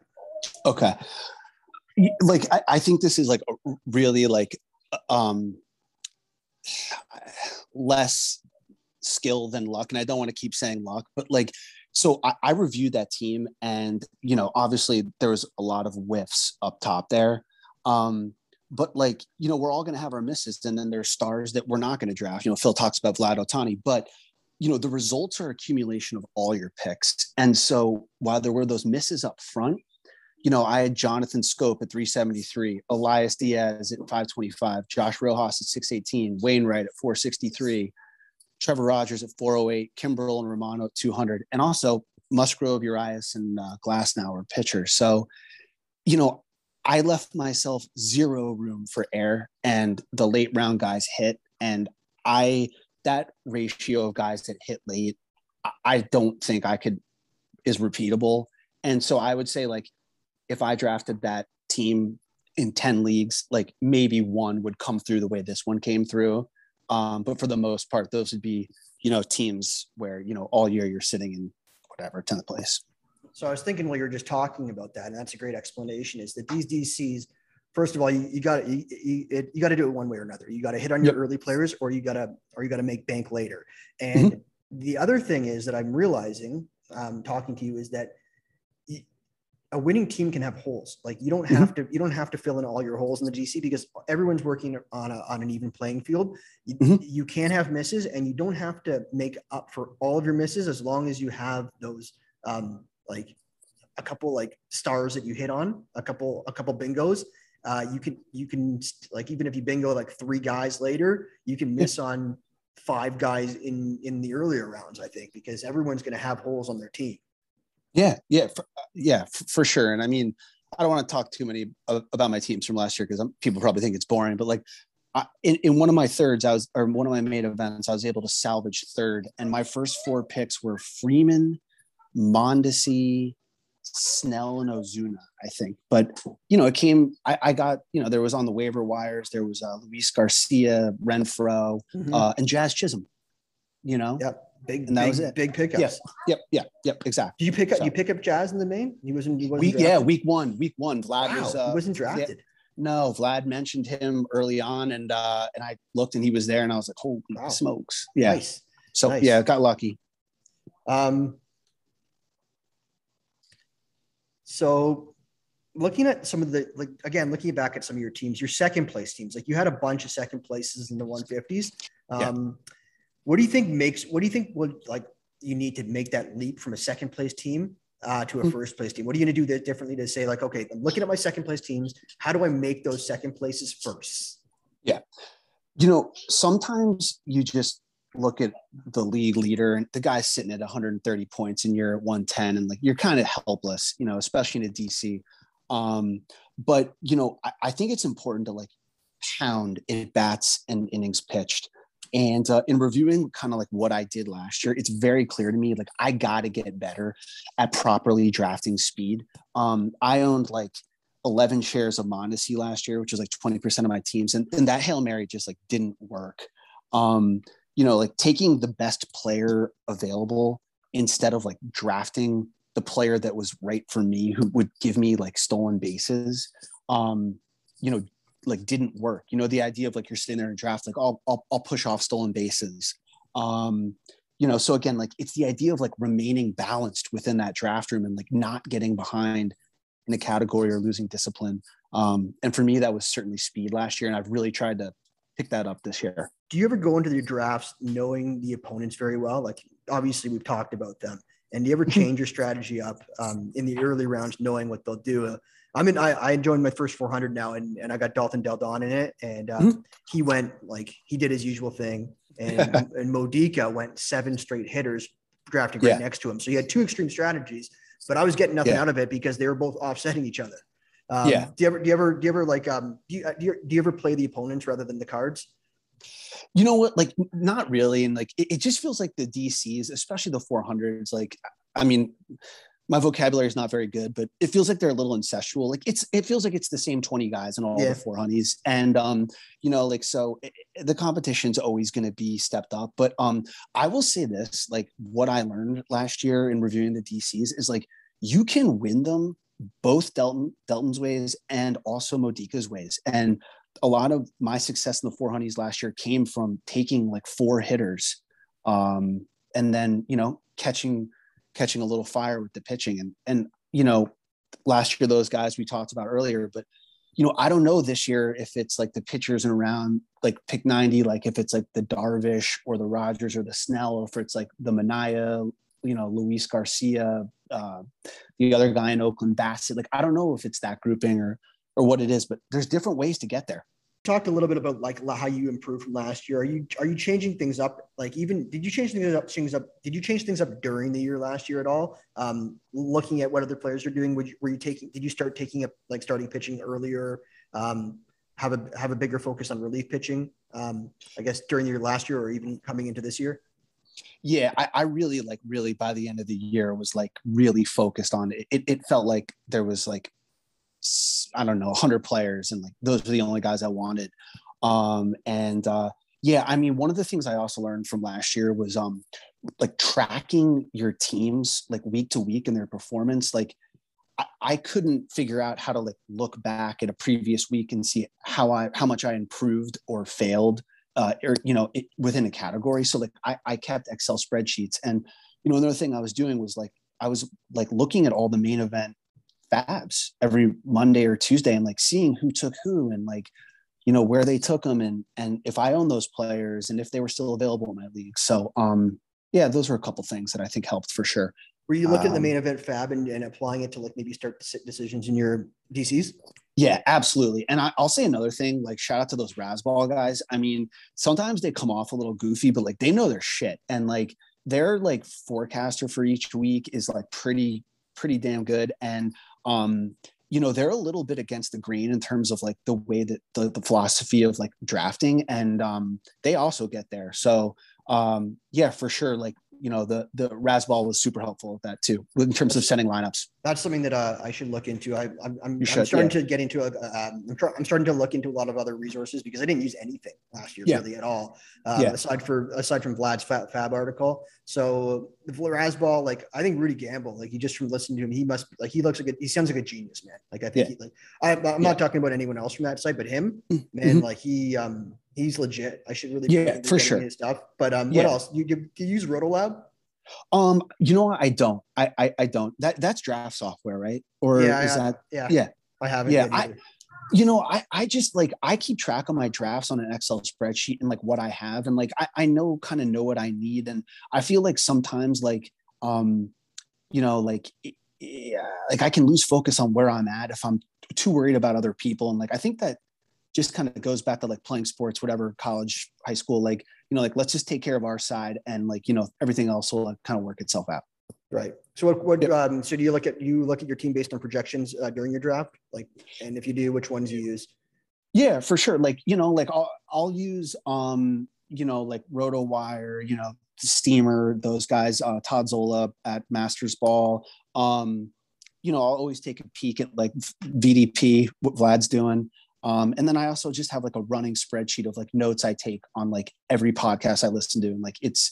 Okay, like I, I think this is like really like um less skill than luck, and I don't want to keep saying luck, but like so I, I, reviewed that team and you know obviously there was a lot of whiffs up top there um but like you know we're all going to have our misses and then there's stars that we're not going to draft. You know phil talks about vlad ohtani but you know the results are accumulation of all your picks and so while there were those misses up front you know i had jonathan Schoop at 373 elias diaz at 525 josh rojas at 618 wainwright at 463 Trevor Rogers at 408, Kimbrel and Romano at 200, and also Musgrove, Urias, and uh, Glasnow are pitchers. So, you know, I left myself zero room for error, and the late round guys hit, and I that ratio of guys that hit late, I don't think I could is repeatable. And so I would say like if I drafted that team in 10 leagues, like maybe one would come through the way this one came through. Um, but for the most part, those would be, you know, teams where, you know, all year you're sitting in whatever, 10th place. So I was thinking while you're just talking about that, and that's a great explanation, is that these DCs, first of all, you, you got you, you, you got to do it one way or another. You got to hit on your yep. early players, or you got to or you got to make bank later. And mm-hmm. the other thing is that I'm realizing, um, talking to you, is that a winning team can have holes. Like you don't mm-hmm. have mm-hmm. to you don't have to fill in all your holes in the GC because everyone's working on a, on an even playing field. You, mm-hmm. you can have misses, and you don't have to make up for all of your misses as long as you have those um, like a couple like stars that you hit on, a couple a couple bingos. Uh, you can you can like even if you bingo like three guys later, you can miss on five guys in in the earlier rounds. I think because everyone's going to have holes on their team. Yeah, yeah, for, yeah, for, for, sure. And I mean, I don't want to talk too many about my teams from last year because people probably think it's boring. But like, I, in, in one of my thirds, I was or one of my main events, I was able to salvage third, and my first four picks were Freeman, Mondesi, Snell, and Ozuna, I think. But you know, it came. I, I got you know there was on the waiver wires. There was uh, Luis Garcia, Renfroe, mm-hmm. uh, and Jazz Chisholm. You know. Yep. Big, and that big, was it. Big pickups. Yes. Yep. Yep. Yep. Exactly. Did you pick up? So, you pick up Jazz in the main? He wasn't. He wasn't week, yeah, week one. Week one. Vlad wow, was. Uh, he wasn't drafted. Yeah, no, Vlad mentioned him early on, and uh, and I looked and he was there, and I was like, "Holy wow. smokes!" Yeah. Nice. So nice. yeah, got lucky. Um. So, looking at some of the like again, looking back at some of your teams, your second place teams, like you had a bunch of second places in the 150s. Um, yeah what do you think makes? What do you think would like you need to make that leap from a second place team uh, to a hmm. first place team? What are you going to do that differently to say like, okay, I'm looking at my second place teams. How do I make those second places first? Yeah, you know, sometimes you just look at the league leader and the guy's sitting at 130 points and you're at 110 and like you're kind of helpless, you know, especially in a DC. Um, but you know, I, I think it's important to like pound at bats and innings pitched. And uh, in reviewing kind of like what I did last year, it's very clear to me like I got to get better at properly drafting speed. Um, I owned like 11 shares of Mondesi last year, which was like 20% of my teams. And, and that Hail Mary just like didn't work. Um, you know, like taking the best player available instead of like drafting the player that was right for me who would give me like stolen bases. Um, you know, like didn't work. You know, the idea of like you're sitting there in draft, like I'll, I'll, I'll push off stolen bases. Um, you know, so again, like it's the idea of like remaining balanced within that draft room and like not getting behind in a category or losing discipline. Um, and for me, that was certainly speed last year. And I've really tried to pick that up this year. Do you ever go into your drafts knowing the opponents very well? Like obviously we've talked about them. And do you ever <laughs> change your strategy up um, in the early rounds, knowing what they'll do? I mean, I, I joined my first 400 now, and, and I got Dalton Del Don in it, and um, mm-hmm. he went like he did his usual thing, and <laughs> and Modica went seven straight hitters, drafting right yeah. next to him. So he had two extreme strategies, but I was getting nothing yeah. out of it because they were both offsetting each other. Um, yeah. Do you ever do you ever do you ever like um do you, do you, do you ever play the opponents rather than the cards? You know what? Like, not really. And like, it, it just feels like the DCs, especially the 400s. Like, I mean, my vocabulary is not very good, but it feels like they're a little incestual. Like it's, it feels like it's the same 20 guys and all yeah. the four honeys. And, um, you know, like, so it, the competition's always going to be stepped up, but, um, I will say this, like what I learned last year in reviewing the DCs is like, you can win them both Dalton, Dalton's ways and also Modica's ways. And a lot of my success in the four honeys last year came from taking like four hitters, um, and then, you know, catching, catching a little fire with the pitching. And, and, you know, last year, those guys we talked about earlier, but, you know, I don't know this year if it's like the pitchers and around like pick 90, like if it's like the Darvish or the Rogers or the Snell, or if it's like the Manaea, you know, Luis Garcia, uh, the other guy in Oakland, Bassitt. Like, I don't know if it's that grouping or, or what it is, but there's different ways to get there talked a little bit about like how you improved from last year. Are you are you changing things up? Like even did you change things up? Things up? Did you change things up during the year last year at all? Um, looking at what other players are doing, you, were you taking? Did you start taking up like starting pitching earlier? Um, have a have a bigger focus on relief pitching? Um, I guess during the year last year or even coming into this year. Yeah, I, I really like really by the end of the year was like really focused on it. It, it felt like there was like I don't know, 100 players, and like those were the only guys I wanted. Um, and uh, yeah, I mean, one of the things I also learned from last year was um, like tracking your teams like week to week and their performance. Like I, I couldn't figure out how to like look back at a previous week and see how I how much I improved or failed, uh, or you know, it, within a category. So like I, I kept Excel spreadsheets, and you know, another thing I was doing was like I was like looking at all the main event FAABs every Monday or Tuesday and like seeing who took who and like you know where they took them and and if I own those players and if they were still available in my league. So um yeah, those were a couple things that I think helped for sure. Were you looking um, at the um, main event FAAB and, and applying it to like maybe start decisions in your DCs? Yeah, absolutely. And I, will say another thing, like shout out to those Razzball guys. I mean, sometimes they come off a little goofy, but like they know their shit. And like their like forecaster for each week is like pretty, pretty damn good. And um, you know they're a little bit against the grain in terms of like the way that the, the philosophy of like drafting and um, they also get there. So um, yeah for sure like you know the the Razzball was super helpful with that too in terms of setting lineups that's something that uh, i should look into I, am I'm, I'm, should, I'm starting yeah. to get into a, um, I'm, try, I'm, starting to look into a lot of other resources because i didn't use anything last year yeah. really at all uh, yeah. aside for aside from vlad's Fab, FAAB article so the Razzball, like i think rudy gamble like he just from listening to him he must like he looks like a, he sounds like a genius man like i think he like I, am not talking about anyone else from that site but him mm-hmm. man mm-hmm. like he um he's legit i should really yeah for sure his stuff but um what else you, you, you use rotolab um, you know what? I don't. I, I I don't. That that's draft software, right? Or yeah, is that yeah. Yeah. I haven't. Yeah. I, you know, I, I just like I keep track of my drafts on an Excel spreadsheet and like what I have and like I, I know kind of know what I need and I feel like sometimes like um you know like yeah, like I can lose focus on where I'm at if I'm too worried about other people and like I think that just kind of goes back to like playing sports whatever college high school like you know like let's just take care of our side and like you know everything else will like, kind of work itself out Right. So what, what yep. um, so do you look at you look at your team based on projections uh, during your draft? Like, and if you do, which ones you use? Yeah, for sure. Like, you know, like I'll, I'll use, um, you know, like RotoWire, you know, Steamer, those guys, uh, Todd Zola at Mastersball. Um, you know, I'll always take a peek at like VDP, what Vlad's doing. Um, and then I also just have like a running spreadsheet of like notes I take on like every podcast I listen to. And like it's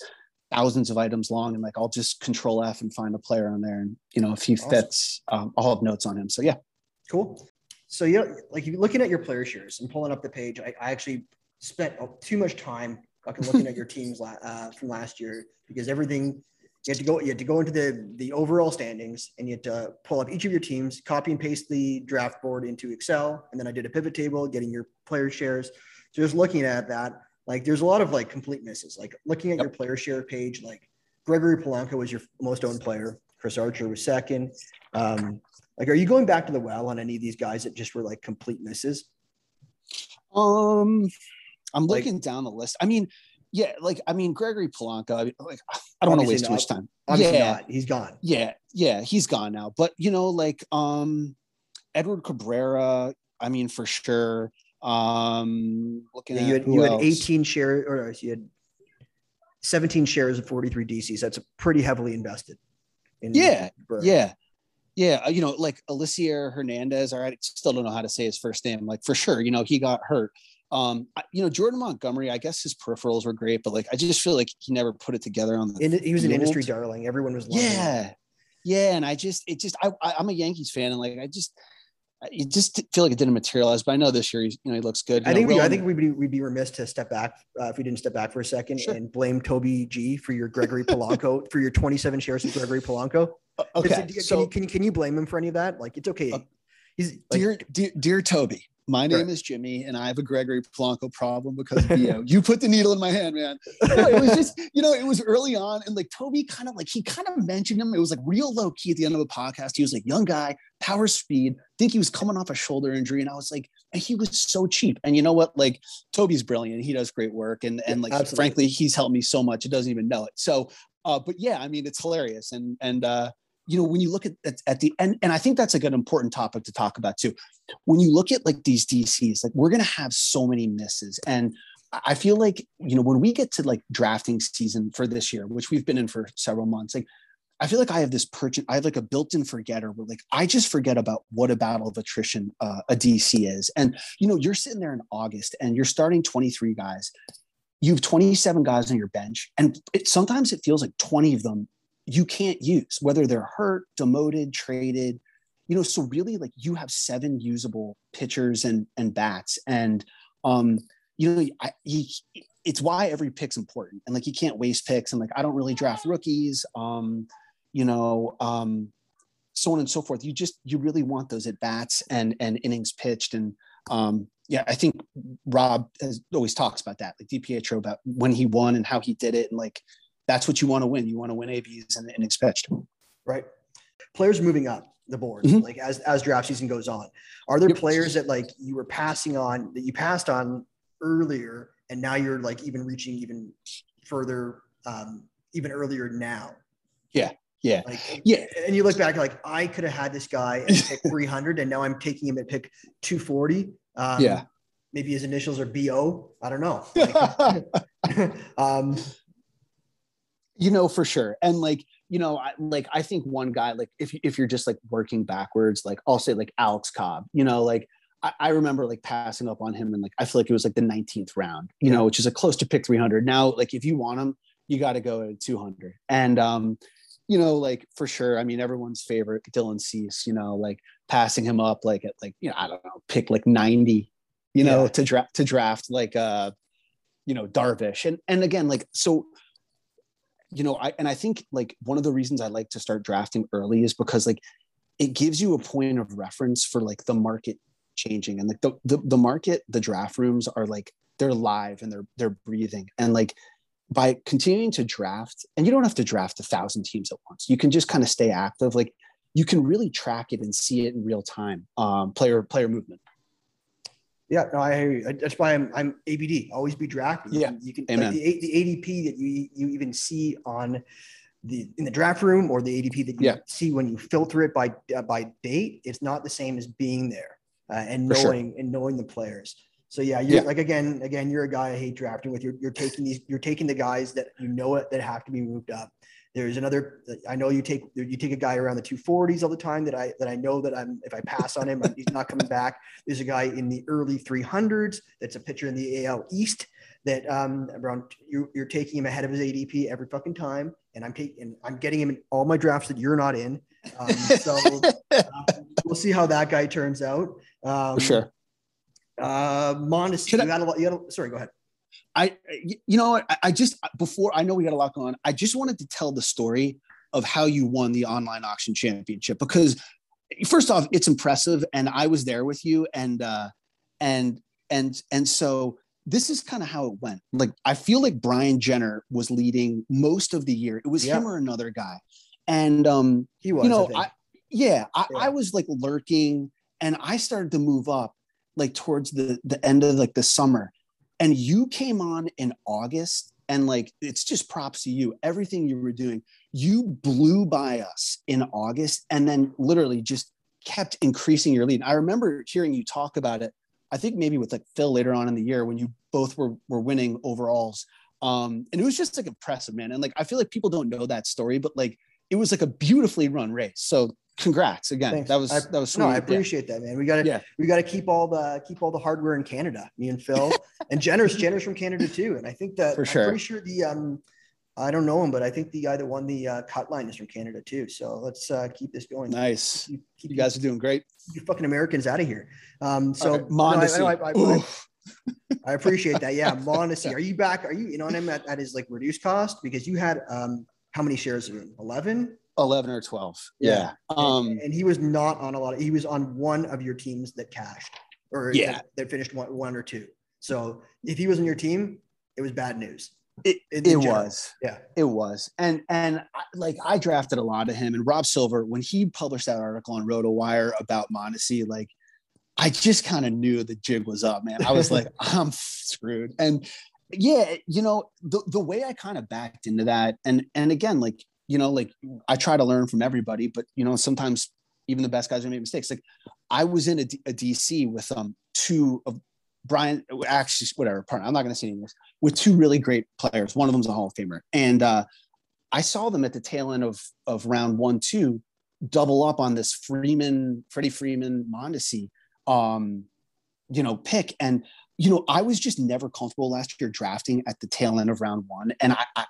thousands of items long. And like I'll just control F and find a player on there. And, you know, if he awesome. fits, um, I'll have notes on him. So yeah. Cool. So yeah, like you're looking at your player shares and pulling up the page. I, I actually spent too much time fucking looking at your <laughs> teams uh, from last year because everything you had to go you had to go into the the overall standings and you had to pull up each of your teams copy and paste the draft board into excel and then i did a pivot table getting your player shares. So just looking at that like there's a lot of like complete misses. Like looking at yep. your player share page like gregory polanco was your most owned player. Chris archer was second. Um, like are you going back to the well on any of these guys that just were like complete misses? Um i'm looking like, down the list. I mean yeah, like I mean, Gregory Polanco. Like I don't want to waste not, too much time. yeah, not. he's gone. Yeah, yeah, he's gone now. But you know, like um, Edward Cabrera. I mean, for sure. Um, looking yeah, you had you had 18 shares, or you had 17 shares of 43 DCs. That's pretty heavily invested. In yeah, yeah. Yeah, uh, you know, like Elieser Hernandez. I still don't know how to say his first name. Like for sure, you know, he got hurt. Um, you know, Jordan Montgomery, I guess his peripherals were great, but like I just feel like he never put it together on the. he was field. an industry darling. Everyone was. Yeah, yeah, and I just it just I, I am a Yankees fan, and like I just you just feel like it didn't materialize. But I know this year he's you know he looks good. You I know, think we, I think we'd be, we'd be remiss to step back uh, if we didn't step back for a second sure. and blame Toby G for your Gregory Polanco <laughs> for your 27 shares of Gregory Polanco. Uh, okay, can, so, you, can can you blame him for any of that? Like it's okay. Uh, he's like, dear, dear dear Toby my name is Jimmy, and I have a Gregory Polanco problem because of <laughs> you. you put the needle in my hand, man. <laughs> No, it was just, you know, it was early on, and like Toby kind of like he kind of mentioned him. It was like real low key at the end of the podcast. He was like young guy, power speed. think he was coming off a shoulder injury, and I was like, and he was so cheap. And you know what? Like Toby's brilliant. He does great work, and and like Absolutely. frankly, he's helped me so much. It doesn't even know it. So, uh, but yeah, I mean, it's hilarious, and and uh, you know, when you look at at, at the end, and I think that's a good important topic to talk about too. When you look at like these DCs, like we're gonna have so many misses. And I feel like, you know, when we get to like drafting season for this year, which we've been in for several months, like I feel like I have this purchase, I have like a built-in forgetter where like I just forget about what a battle of attrition uh, a DC is. And you know, you're sitting there in August and you're starting 23 guys. You have 27 guys on your bench, and it, sometimes it feels like 20 of them you can't use, whether they're hurt, demoted, traded. You know, so really, like you have seven usable pitchers and and bats, and um, you know, I, he, it's why every pick's important, and like you can't waste picks, and like I don't really draft rookies, um, you know, um, so on and so forth. You just you really want those at bats and and innings pitched, and um, yeah, I think Rob has always talks about that, like DiPietro about when he won and how he did it, and like that's what you want to win. You want to win ABs and innings pitched. Right. Players moving up the board, mm-hmm. like as as draft season goes on. Are there yep. players that like you were passing on that you passed on earlier, and now you're like even reaching even further, um, even earlier now? Yeah. Yeah. Like, yeah. And you look back like I could have had this guy at pick <laughs> 300 and now I'm taking him at pick 240. Um, yeah. Maybe his initials are BO. I don't know. <laughs> Like, <laughs> um, you know for sure. And like you know I, like i think one guy like if, if you're just like working backwards like i'll say like alex cobb you know like I, I remember like passing up on him and like i feel like it was like the 19th round you know which is a close to pick 300 now like if you want him you got to go at 200 and um you know like for sure i mean everyone's favorite dylan cease you know like passing him up like at like you know i don't know pick like 90 you know yeah. to draft to draft like uh you know darvish. And and again like so you know, I and I think like one of the reasons I like to start drafting early is because like it gives you a point of reference for like the market changing and like the, the the market the draft rooms are like they're live and they're they're breathing. And like by continuing to draft and you don't have to draft a thousand teams at once. You can just kind of stay active. Like you can really track it and see it in real time um, player player movement yeah, no, I That's why I'm I'm ABD. Always be drafting. Yeah, you can Amen. Like the, the ADP that you you even see on the in the draft room or the ADP that you Yeah. see when you filter it by uh, by date, it's not the same as being there uh, and For sure. knowing and knowing the players. So yeah, you're Yeah. like again, again, you're a guy I hate drafting with. You're, you're taking these, you're taking the guys that you know it that have to be moved up. There's another. I know you take you take a guy around the 240s all the time that I that I know that I'm if I pass on him, he's not coming back. There's a guy in the early 300s that's a pitcher in the AL East that um around you, you're taking him ahead of his ADP every fucking time, and I'm taking I'm getting him in all my drafts that you're not in. Um, so <laughs> uh, we'll see how that guy turns out. Um, For sure. Uh, Mondesi, Should I- you got a lot. You got a, sorry, go ahead. I, you know? I, I just before I know we got a lot going on. I just wanted to tell the story of how you won the online auction championship because first off, it's impressive, and I was there with you, and uh, and and and so this is kind of how it went. Like I feel like Brian Jenner was leading most of the year. It was Yeah. him or another guy, and um, He was. you know, I. I, yeah, I, Yeah. I was like lurking and I started to move up like towards the the end of like the summer. And you came on in August and like it's just props to you. Everything you were doing, you blew by us in August and then literally just kept increasing your lead. I remember hearing you talk about it. I think maybe with like Phil later on in the year when you both were were winning overalls. Um, and it was just like impressive, man. And like I feel like people don't know that story, but like it was like a beautifully run race. So congrats again. Thanks. That was I- that was sweet. no, I Yeah. appreciate that, man. We got to Yeah. we got to keep all the keep all the hardware in Canada. Me and Phil <laughs> and Jenner's Jenner's from Canada too, and I think that For I'm sure. pretty sure the um I don't know him, but I think the guy that won the uh, cut line is from Canada too. So let's uh, keep this going. Nice. Keep, keep You guys are doing great. you fucking Americans out of here. Um, so right, no, I- Mondesi. I, I- I- I appreciate that. Yeah, <laughs> Mondesi. Are you back? Are you in on him at, at his like reduced cost? Because you had um how many shares him? Eleven. 11 or 12. Yeah. Yeah. Um, and he was not on a lot of, he was on one of your teams that cashed or Yeah. that, that finished one, one or two. So if he was on your team, it was bad news. it, in it was. Yeah. It was. And, and like I drafted a lot of him and Rob Silver, when he published that article on RotoWire about Mondesi, like I just kind of knew the jig was up, man. I was like, <laughs> I'm screwed. And yeah, you know, the, the way I kind of backed into that, and and again, like, you know, like I try to learn from everybody, but you know, sometimes even the best guys are make mistakes. Like I was in a, D- a DC with um two of Brian, actually, whatever, pardon, I'm not gonna say any names, with two really great players. One of them's a Hall of Famer. And uh I saw them at the tail end of of round one, two, double up on this Freeman, Freddie Freeman Mondesi um, you know, pick. And, you know, I was just never comfortable last year drafting at the tail end of round one. And I, I,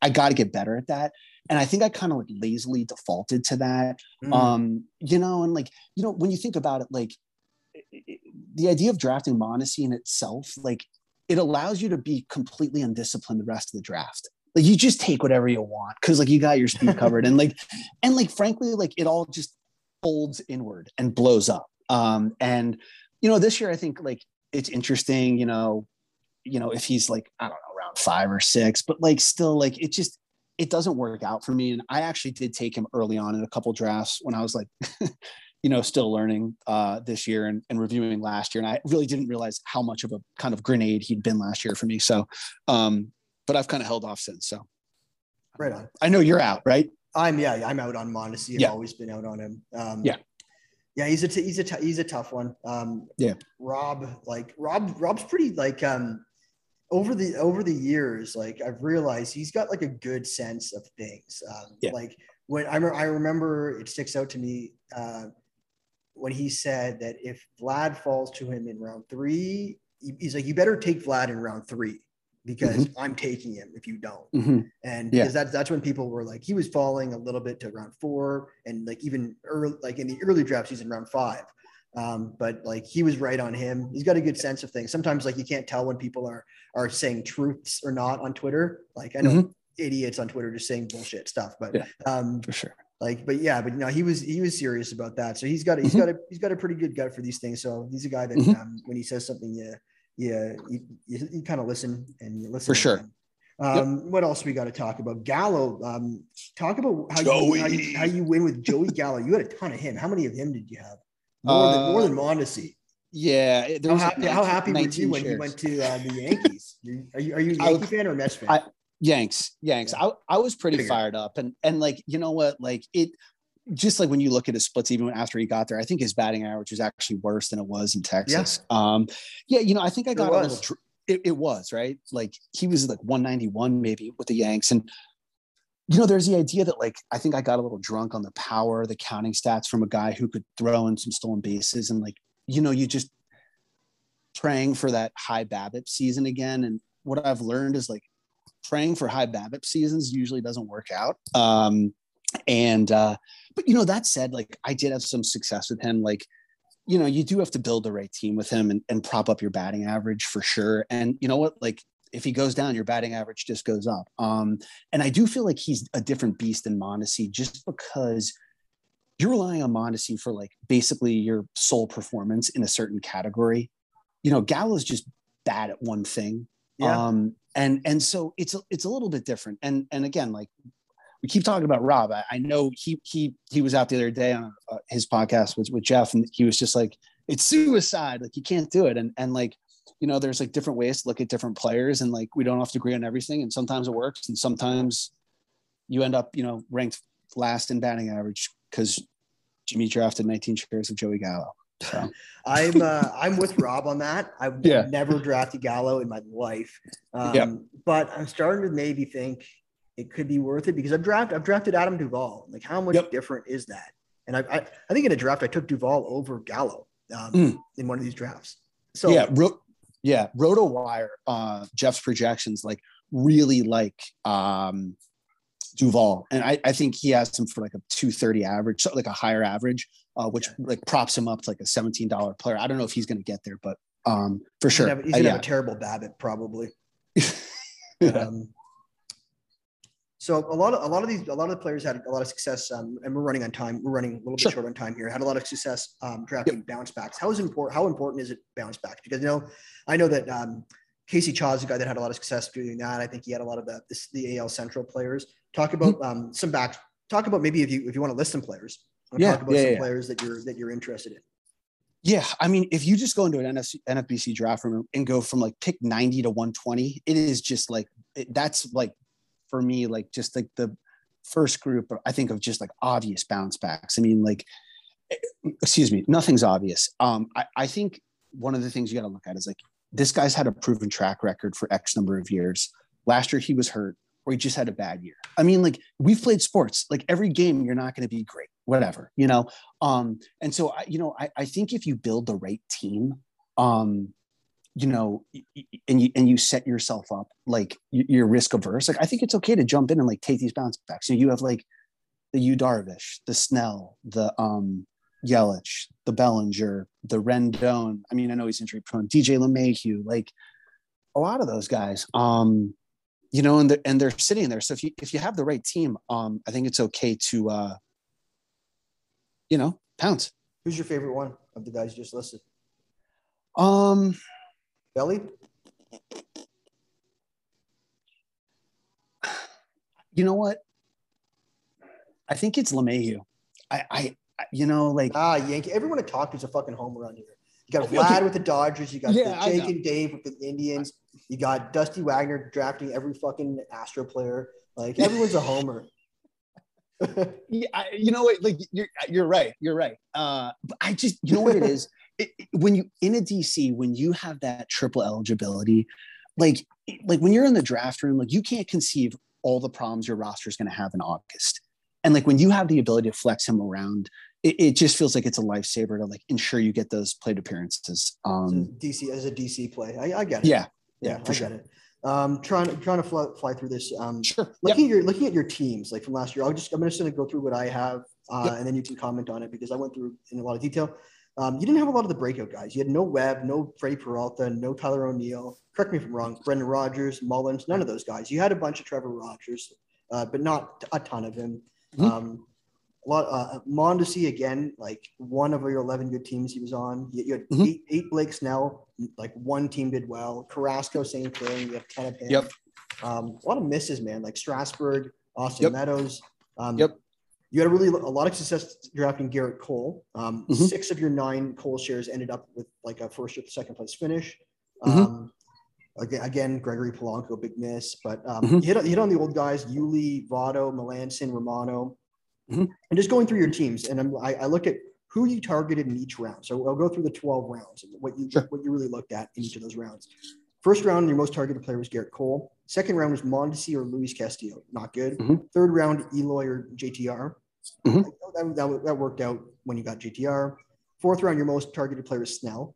I got to get better at that. And I think I kind of like lazily defaulted to that. Mm. Um, you know, and like, you know, when you think about it, like it- the idea of drafting Mondesi in itself, like it allows you to be completely undisciplined the rest of the draft. Like you just take whatever you want because like you got your speed <laughs> covered and like and like frankly like it all just folds inward and blows up. Um, and you know this year I think like it's interesting. You know, you know if he's like I don't know around five or six, but like still like it just it doesn't work out for me. And I actually did take him early on in a couple drafts when I was like. <laughs> you know, still learning uh, this year and, and reviewing last year. And I really didn't realize how much of a kind of grenade he'd been last year for me. So, um, but I've kind of held off since. So, right on. I know you're out, right? I'm yeah, I'm out on Mondesi. I've Yeah. always been out on him. Um, Yeah. Yeah, he's a t- he's a t- he's a tough one. Um, Yeah. Rob, like Rob, Rob's pretty like um over the over the years, like I've realized he's got like a good sense of things. Um, Yeah. Like when I, re- I remember, it sticks out to me uh, when he said that if Vlad falls to him in round three, he's like, you better take Vlad in round three because I'm taking him if you don't Mhm. and Yeah. because that's that's when people were like he was falling a little bit to round four and like even early like in the early draft he's in round five um, but like he was right on him he's got a good sense of things sometimes like you can't tell when people are are saying truths or not on twitter like i know idiots on twitter just saying bullshit stuff but Yeah. um For sure. like but yeah but you know he was he was serious about that so he's got a, he's Mhm. got a he's got a pretty good gut for these things so he's a guy that Mhm. um, when he says something yeah yeah you, you, you kind of listen and you listen For sure. him. Um, What else we got to talk about? Gallo. Um, talk about how you, how you how you win with Joey Gallo. You had a ton of him. How many of him did you have? More than more Uh, than Mondesi. Yeah. there How was, like, happy, how happy were you 19 when he went to uh, the Yankees? <laughs> Are you are you a I- Yankee fan or a Mets fan? I- Yanks, Yanks. I, I was pretty fired up, and and like you know what, like it, just like when you look at his splits, even after he got there, I think his batting average was actually worse than it was in Texas. Yeah. Um, yeah, you know, I think I got a little. It, it was right. Like he was like 191 maybe with the Yanks, and you know, there's the idea that like I think I got a little drunk on the power, the counting stats from a guy who could throw in some stolen bases, and like you know, you just praying for that high BABIP season again. And what I've learned is like praying for high BABIP seasons usually doesn't work out. Um, and uh, but you know that said, like I did have some success with him. Like you know, you do have to build the right team with him and, and prop up your batting average for sure. And you know what, like if he goes down, your batting average just goes up. Um, and I do feel like he's a different beast than Mondesi just because you're relying on Mondesi for like basically your sole performance in a certain category. You know, Gallo's just bad at one thing. Yeah. Um, and and so it's a, it's a little bit different. And and again, like we keep talking about Rob. I, I know he he he was out the other day on uh, his podcast with with Jeff, and he was just like, "It's suicide. Like you can't do it." And and like you know, there's like different ways to look at different players, and like we don't have to agree on everything. And sometimes it works, and sometimes you end up you know ranked last in batting average because Jimmy drafted 19 shares of Joey Gallo. So <laughs> I'm uh, I'm with Rob on that. I've yeah. never drafted Gallo in my life, um, yep. but I'm starting to maybe think it could be worth it because I've drafted I've drafted Adam Duvall. Like how much yep. different is that? And I, I, I think in a draft I took Duvall over Gallo um, mm. in one of these drafts. So yeah, ro- yeah, RotoWire, uh, Jeff's projections like really like um, Duvall, and I, I think he has him for like a 230 average, so like a higher average, uh, which like props him up to like a $17 player. I don't know if he's going to get there, but um, for he's sure, gonna have, he's gonna uh, yeah. have a terrible BABIP probably. <laughs> um, so a lot of a lot of these a lot of the players had a lot of success, um, and we're running on time. We're running a little bit sure. short on time here. Had a lot of success um, drafting yep. bounce backs. How is important? How important is it bounce backs? Because you know, I know that um, Casey Chaw is a guy that had a lot of success doing that. I think he had a lot of the this, the AL Central players. Talk about mm-hmm. um, some backs. Talk about maybe if you if you want to list some players. Yeah, talk about yeah, some yeah. players that you're that you're interested in. Yeah, I mean, if you just go into an NFC, NFBC draft room and go from like pick 90 to 120, it is just like it, that's like for me like just like the first group, I think of just like obvious bounce backs. I mean, like, eh, excuse me, nothing's obvious. Um, I, I think one of the things you got to look at is like this guy's had a proven track record for X number of years. Last year he was hurt or he just had a bad year. I mean, like we've played sports, like every game you're not going to be great, whatever, you know? Um, and so I, you know, I, I think if you build the right team, um, you know, and you and you set yourself up like you're risk averse. Like I think it's okay to jump in and like take these bounce backs. You know, you have like the Yu Darvish, the Snell, the um Yelich, the Bellinger, the Rendon. I mean, I know he's injury prone. DJ LeMahieu, like a lot of those guys. Um, you know, and they're, and they're sitting there. So if you if you have the right team, um, I think it's okay to uh, you know, pounce. Who's your favorite one of the guys you just listed? Um, Belly? You know what? I think it's LeMahieu. I, I, you know, like ah, Yankee. Everyone to talk to is a fucking home run here. You got <laughs> Vlad okay. with the Dodgers. You got yeah, Jake and Dave with the Indians. You got Dusty Wagner drafting every fucking Astro player. Like everyone's a <laughs> homer. <laughs> yeah, I, you know what? Like you're you're right. You're right. Uh, but I just you know what it is it, when you in a DC when you have that triple eligibility, like like when you're in the draft room, like you can't conceive all the problems your roster is going to have in August. And like when you have the ability to flex him around, it, it, just feels like it's a lifesaver to like ensure you get those plate appearances. Um, DC as a DC play, I, I get it. Yeah, yeah, I sure. get it. Um, trying trying to fly, fly through this. Um, sure. Looking yep. at your looking at your teams like from last year, I'll just I'm just going to go through what I have, uh, yep. and then you can comment on it because I went through in a lot of detail. Um, you didn't have a lot of the breakout guys. You had no Webb, no Freddie Peralta, no Tyler O'Neill. Correct me if I'm wrong. Brendan Rodgers, Mullins, none of those guys. You had a bunch of Trevor Rogers, uh, but not a ton of him. Mm-hmm. Um, a lot. Uh, Mondesi again, like one of your eleven good teams he was on. You, you had mm-hmm. eight, eight Blake Snell. Like one team did well. Carrasco, same thing. You have ten of him. Yep. Um, a lot of misses, man. Like Strasburg, Austin yep. Meadows. Um, yep you had a really a lot of success drafting Gerrit Cole. Um, mm-hmm. Six of your nine Cole shares ended up with like a first or second place finish. Mm-hmm. Um, Again, again, Gregory Polanco, big miss, but um, mm-hmm. you, hit, hit on the old guys: Yuli, Votto, Melancon, Romano, mm-hmm. and just going through your teams. And I'm, I, I look at who you targeted in each round. So I'll go through the 12 rounds and what you sure. what you really looked at in each of those rounds. First round, your most targeted player was Gerrit Cole. Second round was Mondesi or Luis Castillo. Not good. Mm-hmm. Third round, Eloy or JTR. Mm-hmm. That, that, that, worked out when you got JTR. Fourth round, your most targeted player was Snell.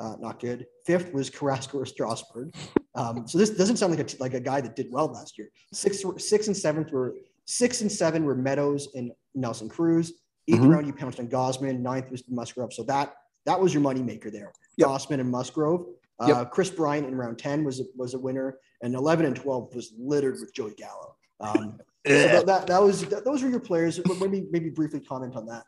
Uh, not good. Fifth was Carrasco or Strasburg. <laughs> Um, so this doesn't sound like a, like a guy that did well last year. Six, six and seventh were six and seven were Meadows and Nelson Cruz. 8th mm-hmm. round, you pounced on Gausman. Ninth was Musgrove. So that that was your moneymaker there. Yep. Gausman and Musgrove. Uh, yep. Kris Bryant in round 10 was was a winner, and 11 and 12 was littered with Joey Gallo. Um, <laughs> so that, that, that was that, those were your players. Maybe maybe briefly comment on that.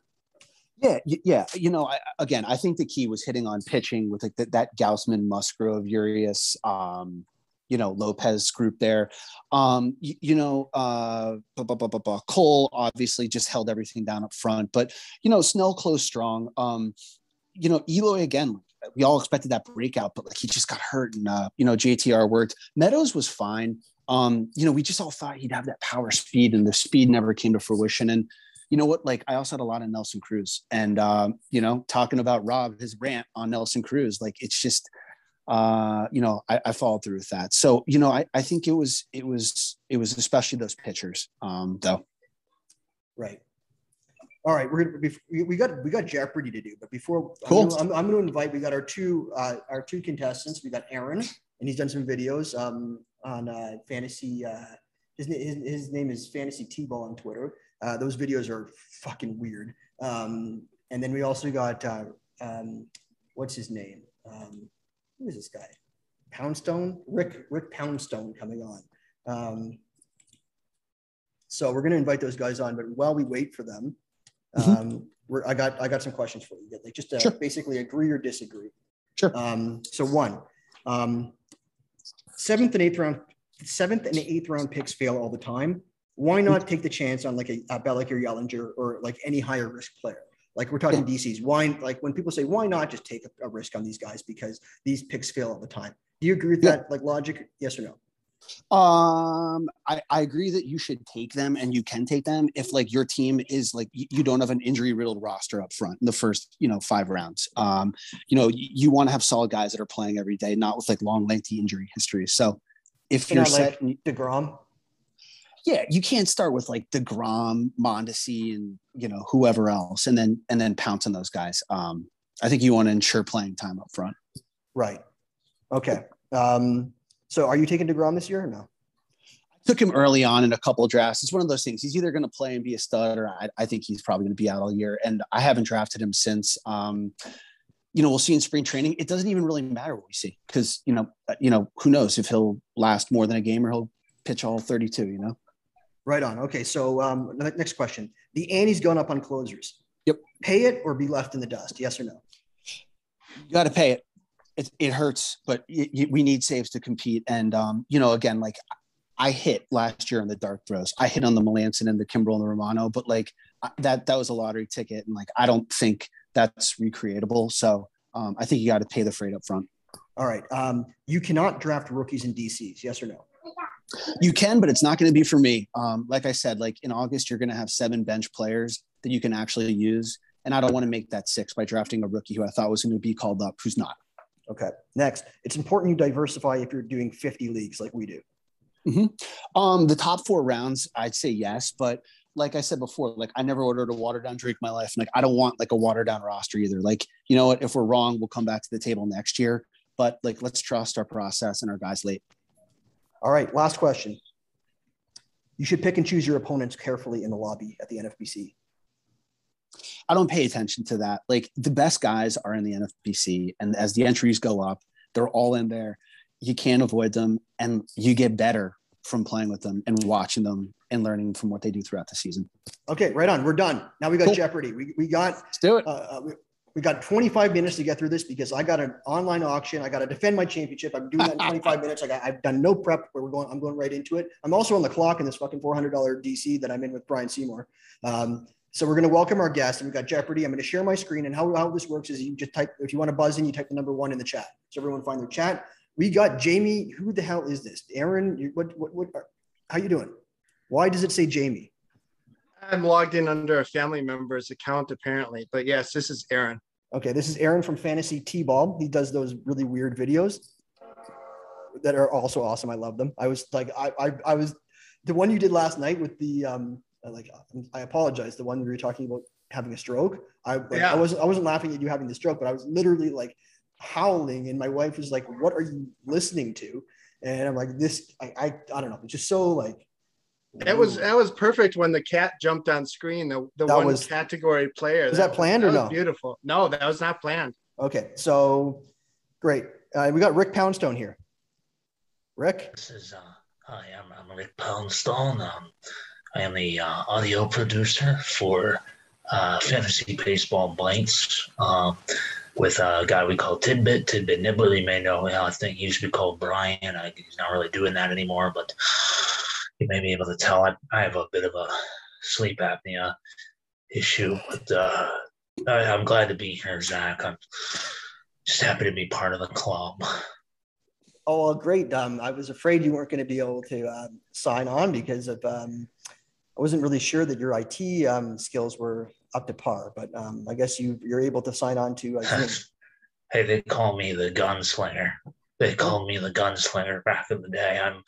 Yeah, yeah. You know, I, again, I think the key was hitting on pitching with like the, that Gausman, Musgrove, Urias, um, you know, Lopez group there. Um, you, you know, uh, blah, blah, blah, Cole obviously just held everything down up front, but you know, Snell closed strong. Um, you know, Eloy again, we all expected that breakout, but like he just got hurt and uh, you know, JTR worked. Meadows was fine. Um, you know, we just all thought he'd have that power speed and the speed never came to fruition. And you know what? Like I also had a lot of Nelson Cruz, and um, you know, talking about Rob, his rant on Nelson Cruz, like it's just, uh, you know, I, I followed through with that. So you know, I, I think it was it was it was especially those pitchers, um, though. Right. All right, we're gonna be, we got we got Jeopardy to do, but before cool. I'm, gonna, I'm, I'm going to invite we got our two uh, our two contestants. We got Aaron, and he's done some videos um, on uh, fantasy. Uh, his, his, his name is Fantasy T-Ball on Twitter. Uh, those videos are fucking weird. Um, and then we also got uh, um, what's his name? Um, who is this guy? Poundstone, Rick Rick Poundstone coming on. Um, so we're going to invite those guys on, but while we wait for them, mm-hmm. um, we're, I got I got some questions for you. Like just to sure. basically agree or disagree. Sure. Um, so one, um, seventh and eighth round, seventh and eighth round picks fail all the time why not take the chance on like a, a Bellick or Yellinger or like any higher risk player? Like we're talking. DCs. Why, like when people say, why not just take a, a, risk on these guys because these picks fail all the time? Do you agree with yeah. that? Like logic? Yes or no? Um, I, I agree that you should take them and you can take them if like your team is like you, you don't have an injury riddled roster up front in the first, you know, five rounds. Um, you know, you, you want to have solid guys that are playing every day, not with like long, lengthy injury histories. So if you're, you're set, like DeGrom, yeah, you can't start with like Degrom, Mondesi, and you know whoever else, and then and then pounce on those guys. Um, I think you want to ensure playing time up front. Right. Okay. Um, so are you taking Degrom this year or no? I took him early on in a couple drafts. It's one of those things. He's either going to play and be a stud, or I, I think he's probably going to be out all year. And I haven't drafted him since. Um, you know, we'll see in spring training. It doesn't even really matter what we see because you know, uh, you know, who knows if he'll last more than a game or he'll pitch all 32. You know. Right on. Okay. So um, next question. The ante's going up on closers. Yep. Pay it or be left in the dust? Yes or no? You got to pay it. It, it hurts, but y- y- we need saves to compete. And, um, you know, again, like I hit last year on the dark throws. I hit on the Melancon and the Kimbrel and the Romano, but like that, that was a lottery ticket. And like, I don't think that's recreatable. So um, I think you got to pay the freight up front. All right. Um, you cannot draft rookies in DCs. Yes or no? You can, but it's not going to be for me. Um, like I said, like in August, you're going to have seven bench players that you can actually use. And I don't want to make that six by drafting a rookie who I thought was going to be called up, who's not. Okay. Next, it's important you diversify if you're doing 50 leagues like we do. Mm-hmm. Um, the top four rounds, I'd say yes, but like I said before, like I never ordered a watered down drink in my life. And like I don't want like a watered down roster either. Like, you know what, if we're wrong, we'll come back to the table next year. But like let's trust our process and our guys late. All right, last question. You should pick and choose your opponents carefully in the lobby at the NFBC. I don't pay attention to that. Like the best guys are in the NFBC, and as the entries go up, they're all in there. You can't avoid them, and you get better from playing with them and watching them and learning from what they do throughout the season. Okay, right on. We're done. Now we got cool. Jeopardy. We, we got. Let's do it. Uh, uh we, we got 25 minutes to get through this because I got an online auction. I got to defend my championship. I'm doing that in 25 <laughs> minutes. I got, I've done no prep where we're going. I'm going right into it. I'm also on the clock in this fucking $400 DC that I'm in with Brian Seymour. Um, so we're going to welcome our guest and we've got Jeopardy. I'm going to share my screen and how, how this works is you just type, if you want to buzz in, you type the number one in the chat. So everyone find their chat. we got Jamie. Who the hell is this? Aaron, what, what, what, how you doing? Why does it say Jamie? I'm logged in under a family member's account apparently, but yes, this is Aaron. Okay, this is Aaron from Fantasy T-Ball. He does those really weird videos that are also awesome. I love them. I was like, I, I, I was the one you did last night with the, um, like, I apologize. The one where you're talking about having a stroke. I, like, yeah. I wasn't, I wasn't laughing at you having the stroke, but I was literally like howling, and my wife was like, "What are you listening to?" And I'm like, "This, I, I, I don't know. It's just so like." That was that was perfect when the cat jumped on screen. The the that one was, category player. Was that, that planned was, or no? Beautiful. No, that was not planned. Okay, so great. Uh, we got Rick Poundstone here. Rick. This is uh, hi, I'm, I'm Rick Poundstone. Um, I am the uh, audio producer for uh, Fantasy Baseball Bites. Uh, with a guy we call Tidbit, Tidbit Nibbler. You may know, I think he used to be called Brian. I, he's not really doing that anymore, but you may be able to tell I, I have a bit of a sleep apnea issue. But uh, I, am glad to be here, Zach. I'm just happy to be part of the club. Oh, well, great. Um, I was afraid you weren't going to be able to um, sign on because of um, I wasn't really sure that your IT um, skills were up to par, but um, I guess you you're able to sign on to. Uh, <laughs> hey, they call me the gunslinger. They called me the gunslinger back in the day. I'm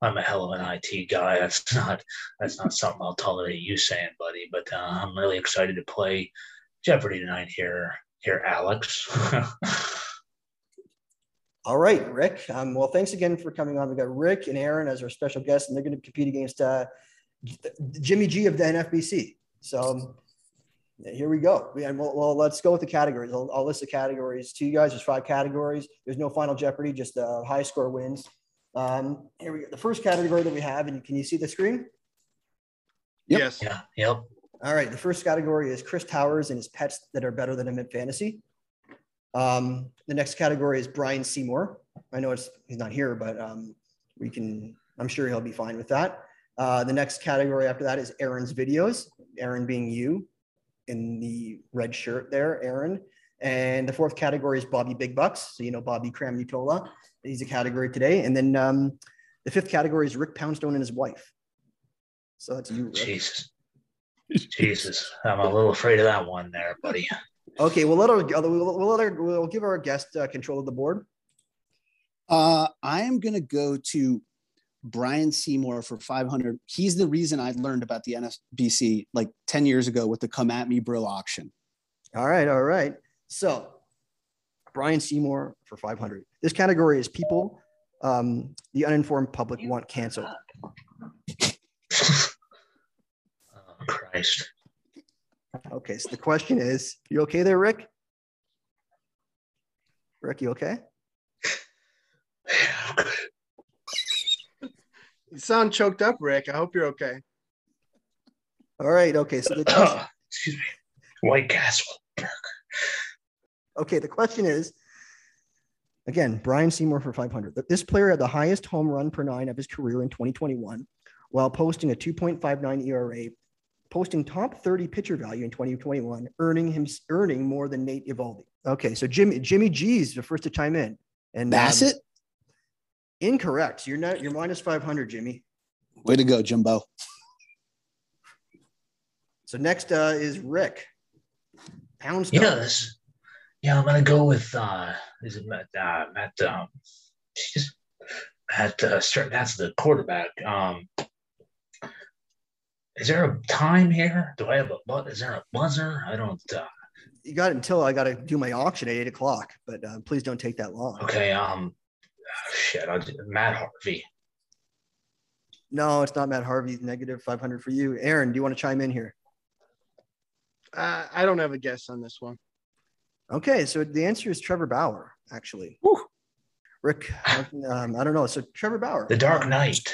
I'm a hell of an IT guy. That's not that's not something I'll tolerate you saying, buddy. But uh, I'm really excited to play Jeopardy tonight here here, Alex. <laughs> All right, Rick. Um, well, thanks again for coming on. We got Rick and Aaron as our special guests, and they're going to compete against uh, Jimmy G of the NFBC. So here we go. And well, well, let's go with the categories. I'll, I'll, list the categories to you guys. There's five categories. There's no final Jeopardy, just the high score wins. Um, here we go. The first category that we have, and can you see the screen? Yep. Yes. Yeah. Yep. All right. The first category is Chris Towers and his pets that are better than him at fantasy. Um, the next category is Brian Seymour. I know it's he's not here, but um, we can. I'm sure he'll be fine with that. Uh, the next category after that is Aaron's videos. Aaron being you in the red shirt there, Aaron. And the fourth category is Bobby Big Bucks. So, you know, Bobby Cramutola. He's a category today. And then um, the fifth category is Rick Poundstone and his wife. So that's you, Rick. Jesus. Jesus. I'm a little afraid of that one there, buddy. Okay, we'll let our we'll, we'll let our we'll give our guest uh, control of the board. Uh, I am going to go to Brian Seymour for 500. He's the reason I learned about the NFBC like 10 years ago with the Come At Me Bro auction. All right. All right. So Brian Seymour for 500. This category is people um, the uninformed public want canceled. oh, Christ. Okay. So the question is you okay there, Rick? Rick, you okay? You sound choked up, Rick. I hope you're okay. All right. Okay. So the <coughs> question, excuse me, White Castle burger. Okay. The question is again, Brian Seymour for 500. This player had the highest home run per nine of his career in 2021, while posting a 2.59 ERA, posting top 30 pitcher value in 2021, earning him earning more than Nate Eovaldi. Okay. So Jimmy Jimmy G's the first to chime in. And Bassitt. Um, Incorrect. You're not. You're minus five hundred, Jimmy. Way to go, Jimbo. So next uh, is Rick. Poundstone. Yes. Yeah, I'm gonna go with uh is it Matt uh, Matt um just Matt uh, that's the quarterback. Um is there a time here? Do I have a but is there a buzzer? I don't uh you got it until I got to do my auction at eight o'clock, but uh, please don't take that long. Okay. Um, shit, I'll do Matt Harvey. No, it's not Matt Harvey. Negative 500 for you. Aaron, do you want to chime in here? Uh, I don't have a guess on this one. Okay, so the answer is Trevor Bauer, actually. Woo. Rick, um, I don't know. So Trevor Bauer. The Dark Knight.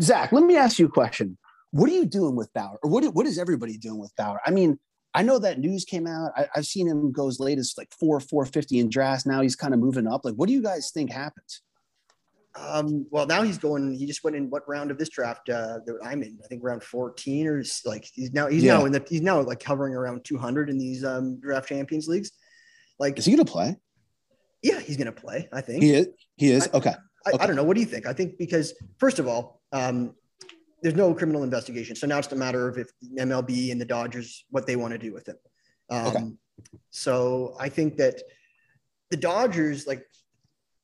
Zach, let me ask you a question. What are you doing with Bauer? Or what, what is everybody doing with Bauer? I mean, I know that news came out. I, have seen him go as late as like four, 450 in drafts. Now he's kind of moving up. Like, what do you guys think happens? Um, well, now he's going. He just went in what round of this draft uh, that I'm in? I think round 14 or like he's now he's yeah. now in the he's now like hovering around 200 in these um, draft champions leagues. Like, is he gonna play? Yeah, he's going to play. I think he is. He is. I, okay. I, okay. I, don't know. What do you think? I think because first of all, um, there's no criminal investigation, so now it's a matter of if MLB and the Dodgers what they want to do with him. Um, okay. So I think that the Dodgers, like,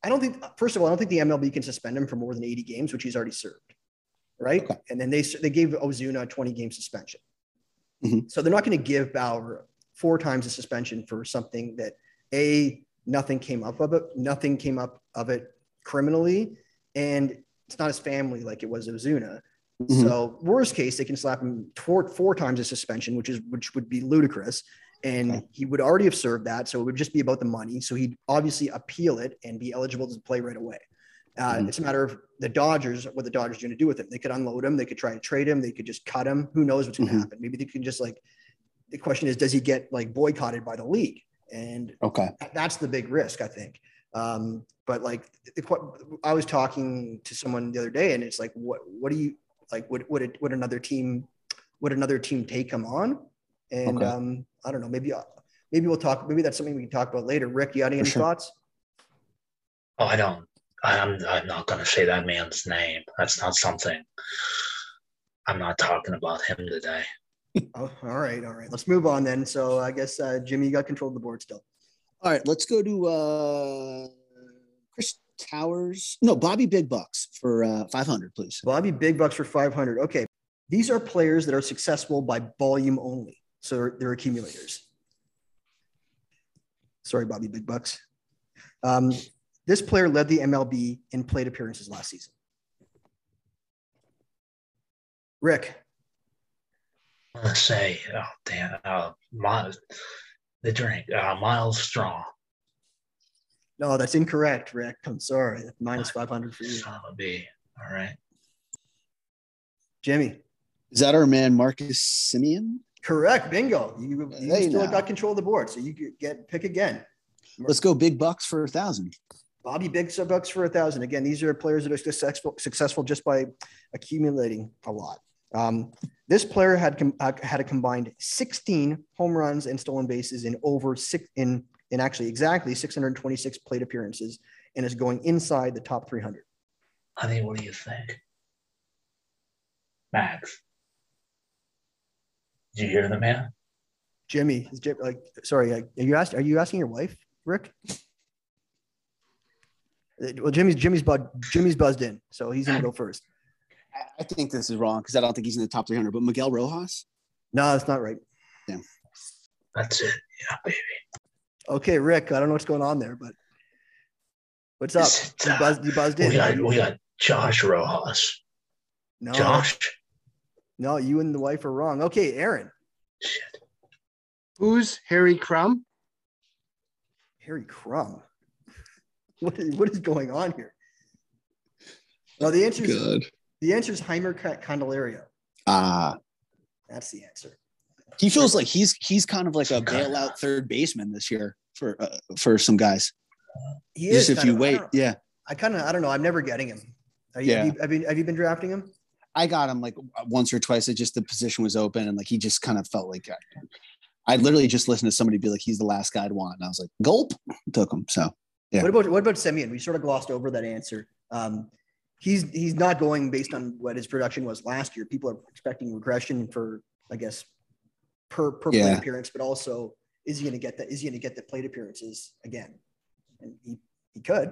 I don't think. First of all, I don't think the MLB can suspend him for more than 80 games, which he's already served, right? Okay. And then they they gave Ozuna a 20 game suspension. Mm-hmm. So they're not going to give Bauer four times a suspension for something that a nothing came up of it, nothing came up of it criminally, and it's not his family like it was Ozuna. Mm-hmm. So worst case, they can slap him four, four times a suspension, which is which would be ludicrous. And okay. he would already have served that, so it would just be about the money. So he'd obviously appeal it and be eligible to play right away. Uh, mm-hmm. It's a matter of the Dodgers, what the Dodgers are going to do with him. They could unload him. They could try to trade him. They could just cut him. Who knows what's going to mm-hmm. happen? Maybe they can just like. The question is, does he get like boycotted by the league? And okay, that's the big risk, I think. Um, but like, the, I was talking to someone the other day, and it's like, what what do you like? Would would it, would another team would another team take him on? And okay. um, I don't know. Maybe maybe we'll talk. Maybe that's something we can talk about later. Rick, you got any sure. thoughts? Oh, I don't. I'm I'm not going to say that man's name. That's not something. I'm not talking about him today. <laughs> oh, all right, all right. Let's move on then. So I guess uh, Jimmy, you got control of the board still. All right, let's go to uh, Chris Towers. No, Bobby Big Bucks for uh, 500, please. Bobby Big Bucks for 500. Okay. These are players that are successful by volume only. So they're, they're accumulators. Sorry, Bobby Big Bucks. Um, this player led the MLB in plate appearances last season. Rick. I'm gonna say, oh damn, uh, Miles, the drink, uh, Myles Straw. No, that's incorrect, Rick. I'm sorry. Minus 500 for you. Son of a B. All right. Jimmy. Is that our man, Marcus Semien? Correct. Bingo. You, you hey, still now. got control of the board. So you get pick again. Let's go big bucks for a thousand. Bobby Big Bucks for a thousand. Again, these are players that are successful, successful just by accumulating a lot. Um, this player had com- uh, had a combined 16 home runs and stolen bases in over six in in actually exactly 626 plate appearances and is going inside the top 300. I mean, what do you think? Max, did you hear the man? Jimmy, is Jim, like, sorry, are you asked? Are you asking your wife, Rick? Uh, well, Jimmy's Jimmy's bud Jimmy's buzzed in, so he's gonna go <laughs> first. I think this is wrong because I don't think he's in the top 300. But Miguel Rojas? No, that's not right. Yeah, that's it. Yeah, baby. Okay, Rick. I don't know what's going on there, but what's up? It, uh, you, buzzed, you buzzed in. We got, we got Josh Rojas. No, Josh. No, you and the wife are wrong. Okay, Aaron. Shit. Who's Harry Crumb? Harry Crumb. <laughs> What is, what is going on here? Well, the answer is Good. the answer is Jeimer Candelario. Ah, that's the answer. He feels like he's he's kind of like a bailout third baseman this year for uh, for some guys. He is. Just if you of, wait, yeah. I kind of I don't know. I'm never getting him. You, yeah. Have you, have you, have you been drafting him? I got him like once or twice. It just the position was open and like he just kind of felt like I, I literally just listened to somebody be like, he's the last guy I'd want. And I was like, gulp, took him. So yeah. What about what about Semien? We sort of glossed over that answer. Um, he's he's not going based on what his production was last year. People are expecting regression for, I guess, per per yeah. appearance, but also is he going to get that? Is he going to get the plate appearances again? And he he could.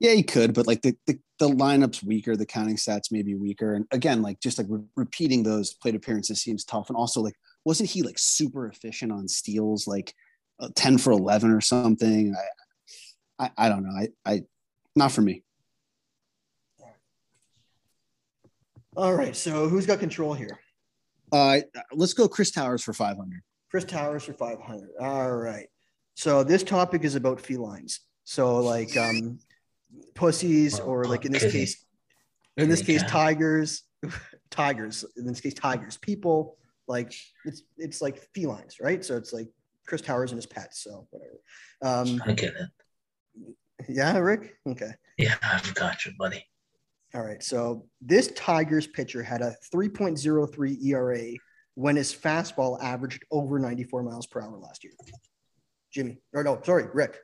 Yeah, he could, but like the, the, the lineup's weaker, the counting stats may be weaker, and again, like just like re- repeating those plate appearances seems tough. And also, like, wasn't he like super efficient on steals, like uh, ten for eleven or something? I, I, I don't know. I, I, not for me. All right. So who's got control here? Uh, let's go Chris Towers for 500. Chris Towers for 500. All right. So this topic is about felines. So like um, pussies, or like in this case, in this case, tigers, <laughs> tigers. In this case, tigers. People like it's it's like felines, right? So it's like Chris Towers and his pets. So whatever. Um, I get it. Yeah, Rick? Okay. Yeah, I've got you, buddy. All right. So this Tigers pitcher had a 3.03 ERA when his fastball averaged over 94 miles per hour last year. Jimmy, or no, sorry, Rick.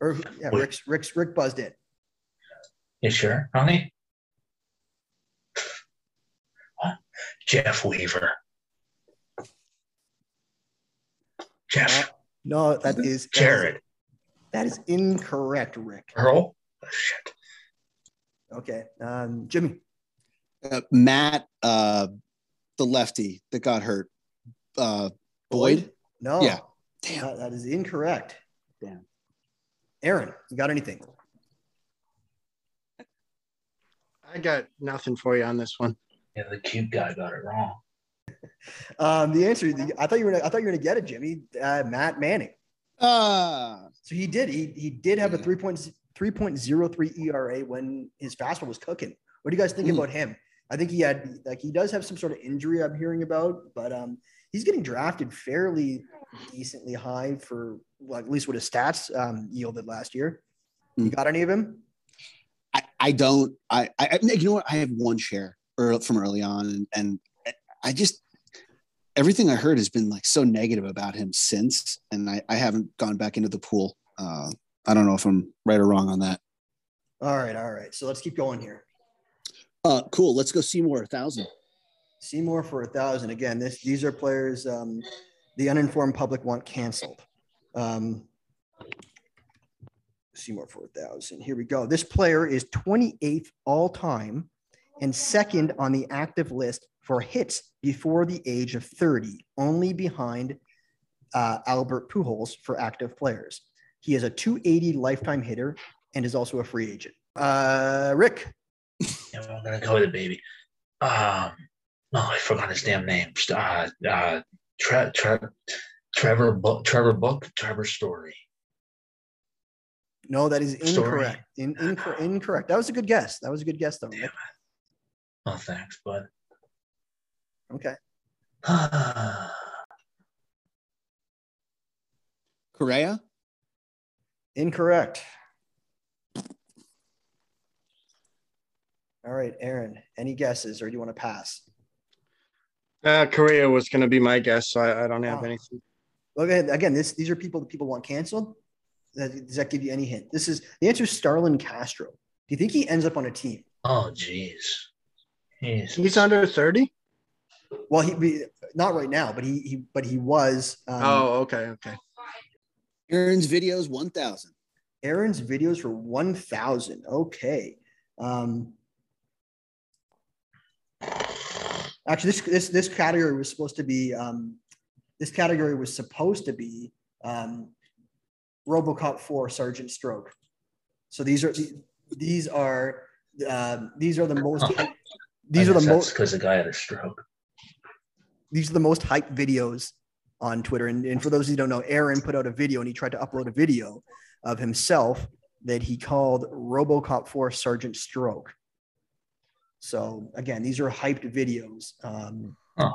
Or yeah, Rick's Rick's Rick buzzed in. You sure, honey? What? Jeff Weaver. Jeff. No, that is Jared. That is incorrect, Rick. Earl? Oh, shit. Okay. Um, Jimmy. Uh, Matt, uh, the lefty that got hurt. Uh, Boyd? No. Yeah. Damn. That, that is incorrect. Damn. Aaron, you got anything? I got nothing for you on this one. Yeah, the cute guy got it wrong. <laughs> Um, the answer, I thought you were, I thought you were gonna get it, Jimmy. Uh, Matt Manning. Ah. So he did. He he did have a 3.03 ERA when his fastball was cooking. What do you guys think Mm. about him? I think he had like he does have some sort of injury I'm hearing about, but um he's getting drafted fairly decently high for well, at least what his stats um, yielded last year. You Mm. got any of him? I, I don't I, I you know what I have one share from early on and, and I just everything I heard has been like so negative about him since and I, I haven't gone back into the pool. Uh, I don't know if I'm right or wrong on that. All right, all right. So let's keep going here. Uh, cool. Let's go Seymour a thousand. Seymour for a thousand. Again, this these are players um, the uninformed public want canceled. Um, Seymour for a thousand. Here we go. This player is 28th all time and second on the active list for hits before the age of 30, only behind uh, Albert Pujols for active players. He is a 280 lifetime hitter and is also a free agent. Uh, Rick, Yeah, I'm gonna go with it, baby. Um, oh, I forgot his damn name. Uh, uh, Tre- Tre- Trevor Book, Trevor Book, Trevor Story. no, that is incorrect. In, incor- incorrect. That was a good guess. That was a good guess, though. Damn Rick. it. Oh, thanks, bud. Okay. <sighs> Correa? Incorrect. All right, Aaron, any guesses or do you want to pass? Uh, Correa was going to be my guess, so I, I don't have Oh. anything. Okay, again, this these are people that people want canceled. Does that give you any hint? This is the answer is Starlin Castro. Do you think he ends up on a team? oh, jeez. Jeez. He's under 30? Well, he be, not right now, but he he but he was. Um, oh, okay, okay. Aaron's videos 1000. Aaron's videos for one thousand. Okay. Um, actually, this this this category was supposed to be um, this category was supposed to be um, RoboCop four Sergeant Stroke. So these are these are um, these are the most these are the most because the guy had a stroke. these are the most hyped videos on Twitter. And, and for those who don't know, Aaron put out a video and he tried to upload a video of himself that he called RoboCop 4 Sergeant Stroke. So again, these are hyped videos. Um, Huh.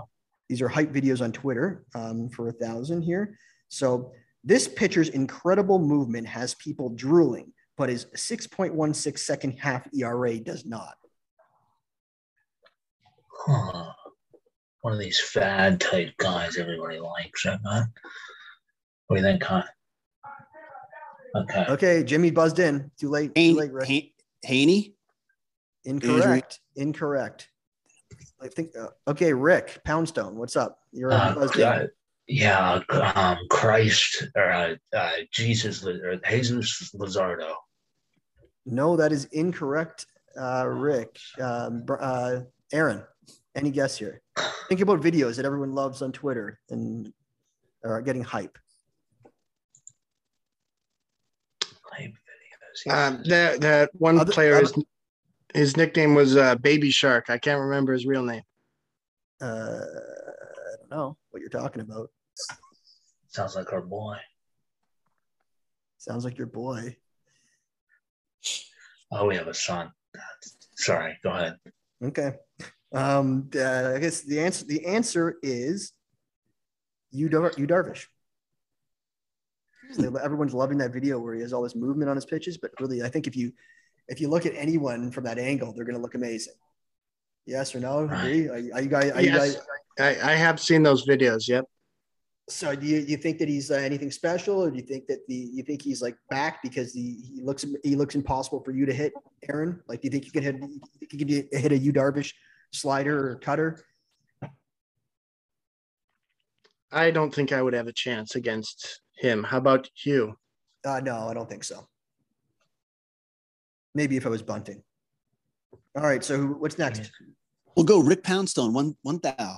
These are hyped videos on Twitter um, for a thousand here. So this pitcher's incredible movement has people drooling, but his 6.16 second half ERA does not. Huh. One of these fad type guys everybody likes, right, man? What do you think, Con? Okay. Okay, Jimmy buzzed in. Too late. Too late, Rick. Haney? Haney? Incorrect. Incorrect. I think. Uh, okay, Rick Poundstone, what's up? You're on Uh, uh, yeah, um, Christ or uh, uh, Jesus or Jesus Luzardo. No, that is incorrect. Uh, Rick, um, uh, Aaron, any guess here? Think about videos that everyone loves on Twitter and are getting hype. Hype videos. Um, that that one Other- player, his, other- his nickname was uh, Baby Shark. I can't remember his real name. Uh, I don't know what you're talking about. Sounds like our boy. Sounds like your boy. Oh, we have a son. Sorry, go ahead. Okay. Um, uh, I guess the answer the answer is you Dar- Yu Darvish. Everyone's loving that video where he has all this movement on his pitches, but really, I think if you if you look at anyone from that angle, they're going to look amazing. Yes or no? Right. Agree? Are, you- are you guys? Are you Yes. guys? I, I have seen those videos. Yep. So do you, you think that he's uh, anything special, or do you think that the you think he's like back because he, he looks he looks impossible for you to hit, Aaron? Like, do you think you can hit you can hit a Yu Darvish slider or cutter? I don't think I would have a chance against him. How about you? Uh, no, I don't think so. Maybe if I was bunting. All right. So what's next? We'll go Rick Poundstone, one one thou.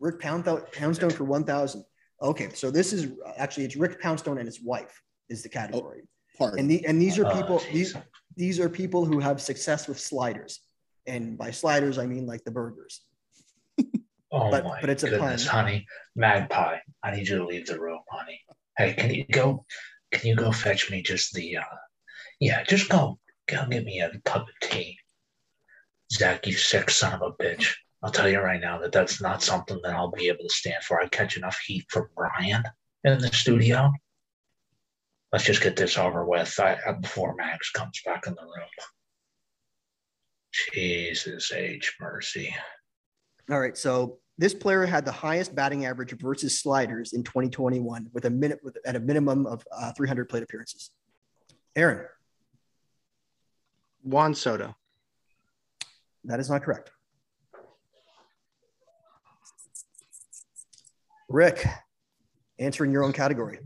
Rick Pound Poundstone for one thousand. Okay, so this is actually it's Rick Poundstone and his wife is the category. Oh, and the and these are oh, people oh, these these are people who have success with sliders, and by sliders I mean like the burgers. <laughs> oh but, my but it's a goodness, pun. honey, magpie! I need you to leave the room, honey. Hey, can you go? Can you go fetch me just the? uh Yeah, just go. Go get me a cup of tea. Zach, you sick son of a bitch. I'll tell you right now that that's not something that I'll be able to stand for. I catch enough heat from Brian in the studio. Let's just get this over with I, uh, before Max comes back in the room. Jesus H. Mercy. All right. So this player had the highest batting average versus sliders in 2021 with a minute with at a minimum of uh, 300 plate appearances. Aaron. Juan Soto. That is not correct. Rick, answering your own category.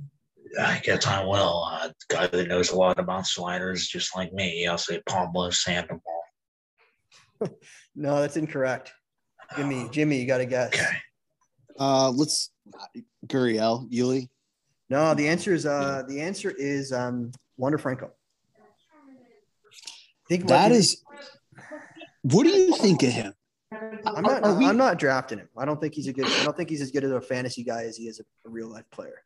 I guess I will. A uh, guy that knows a lot about sliders, just like me. I'll say Pablo Sandoval. <laughs> no, that's incorrect. Jimmy, Jimmy, you got to guess. Okay. Uh, let's Gurriel, Yuli. No, the answer is uh, the answer is um, Wander Franco. Think that is. What do you think of him? I'm not. We, I'm not drafting him. I don't think he's a good. I don't think he's as good as a fantasy guy as he is a, a real life player.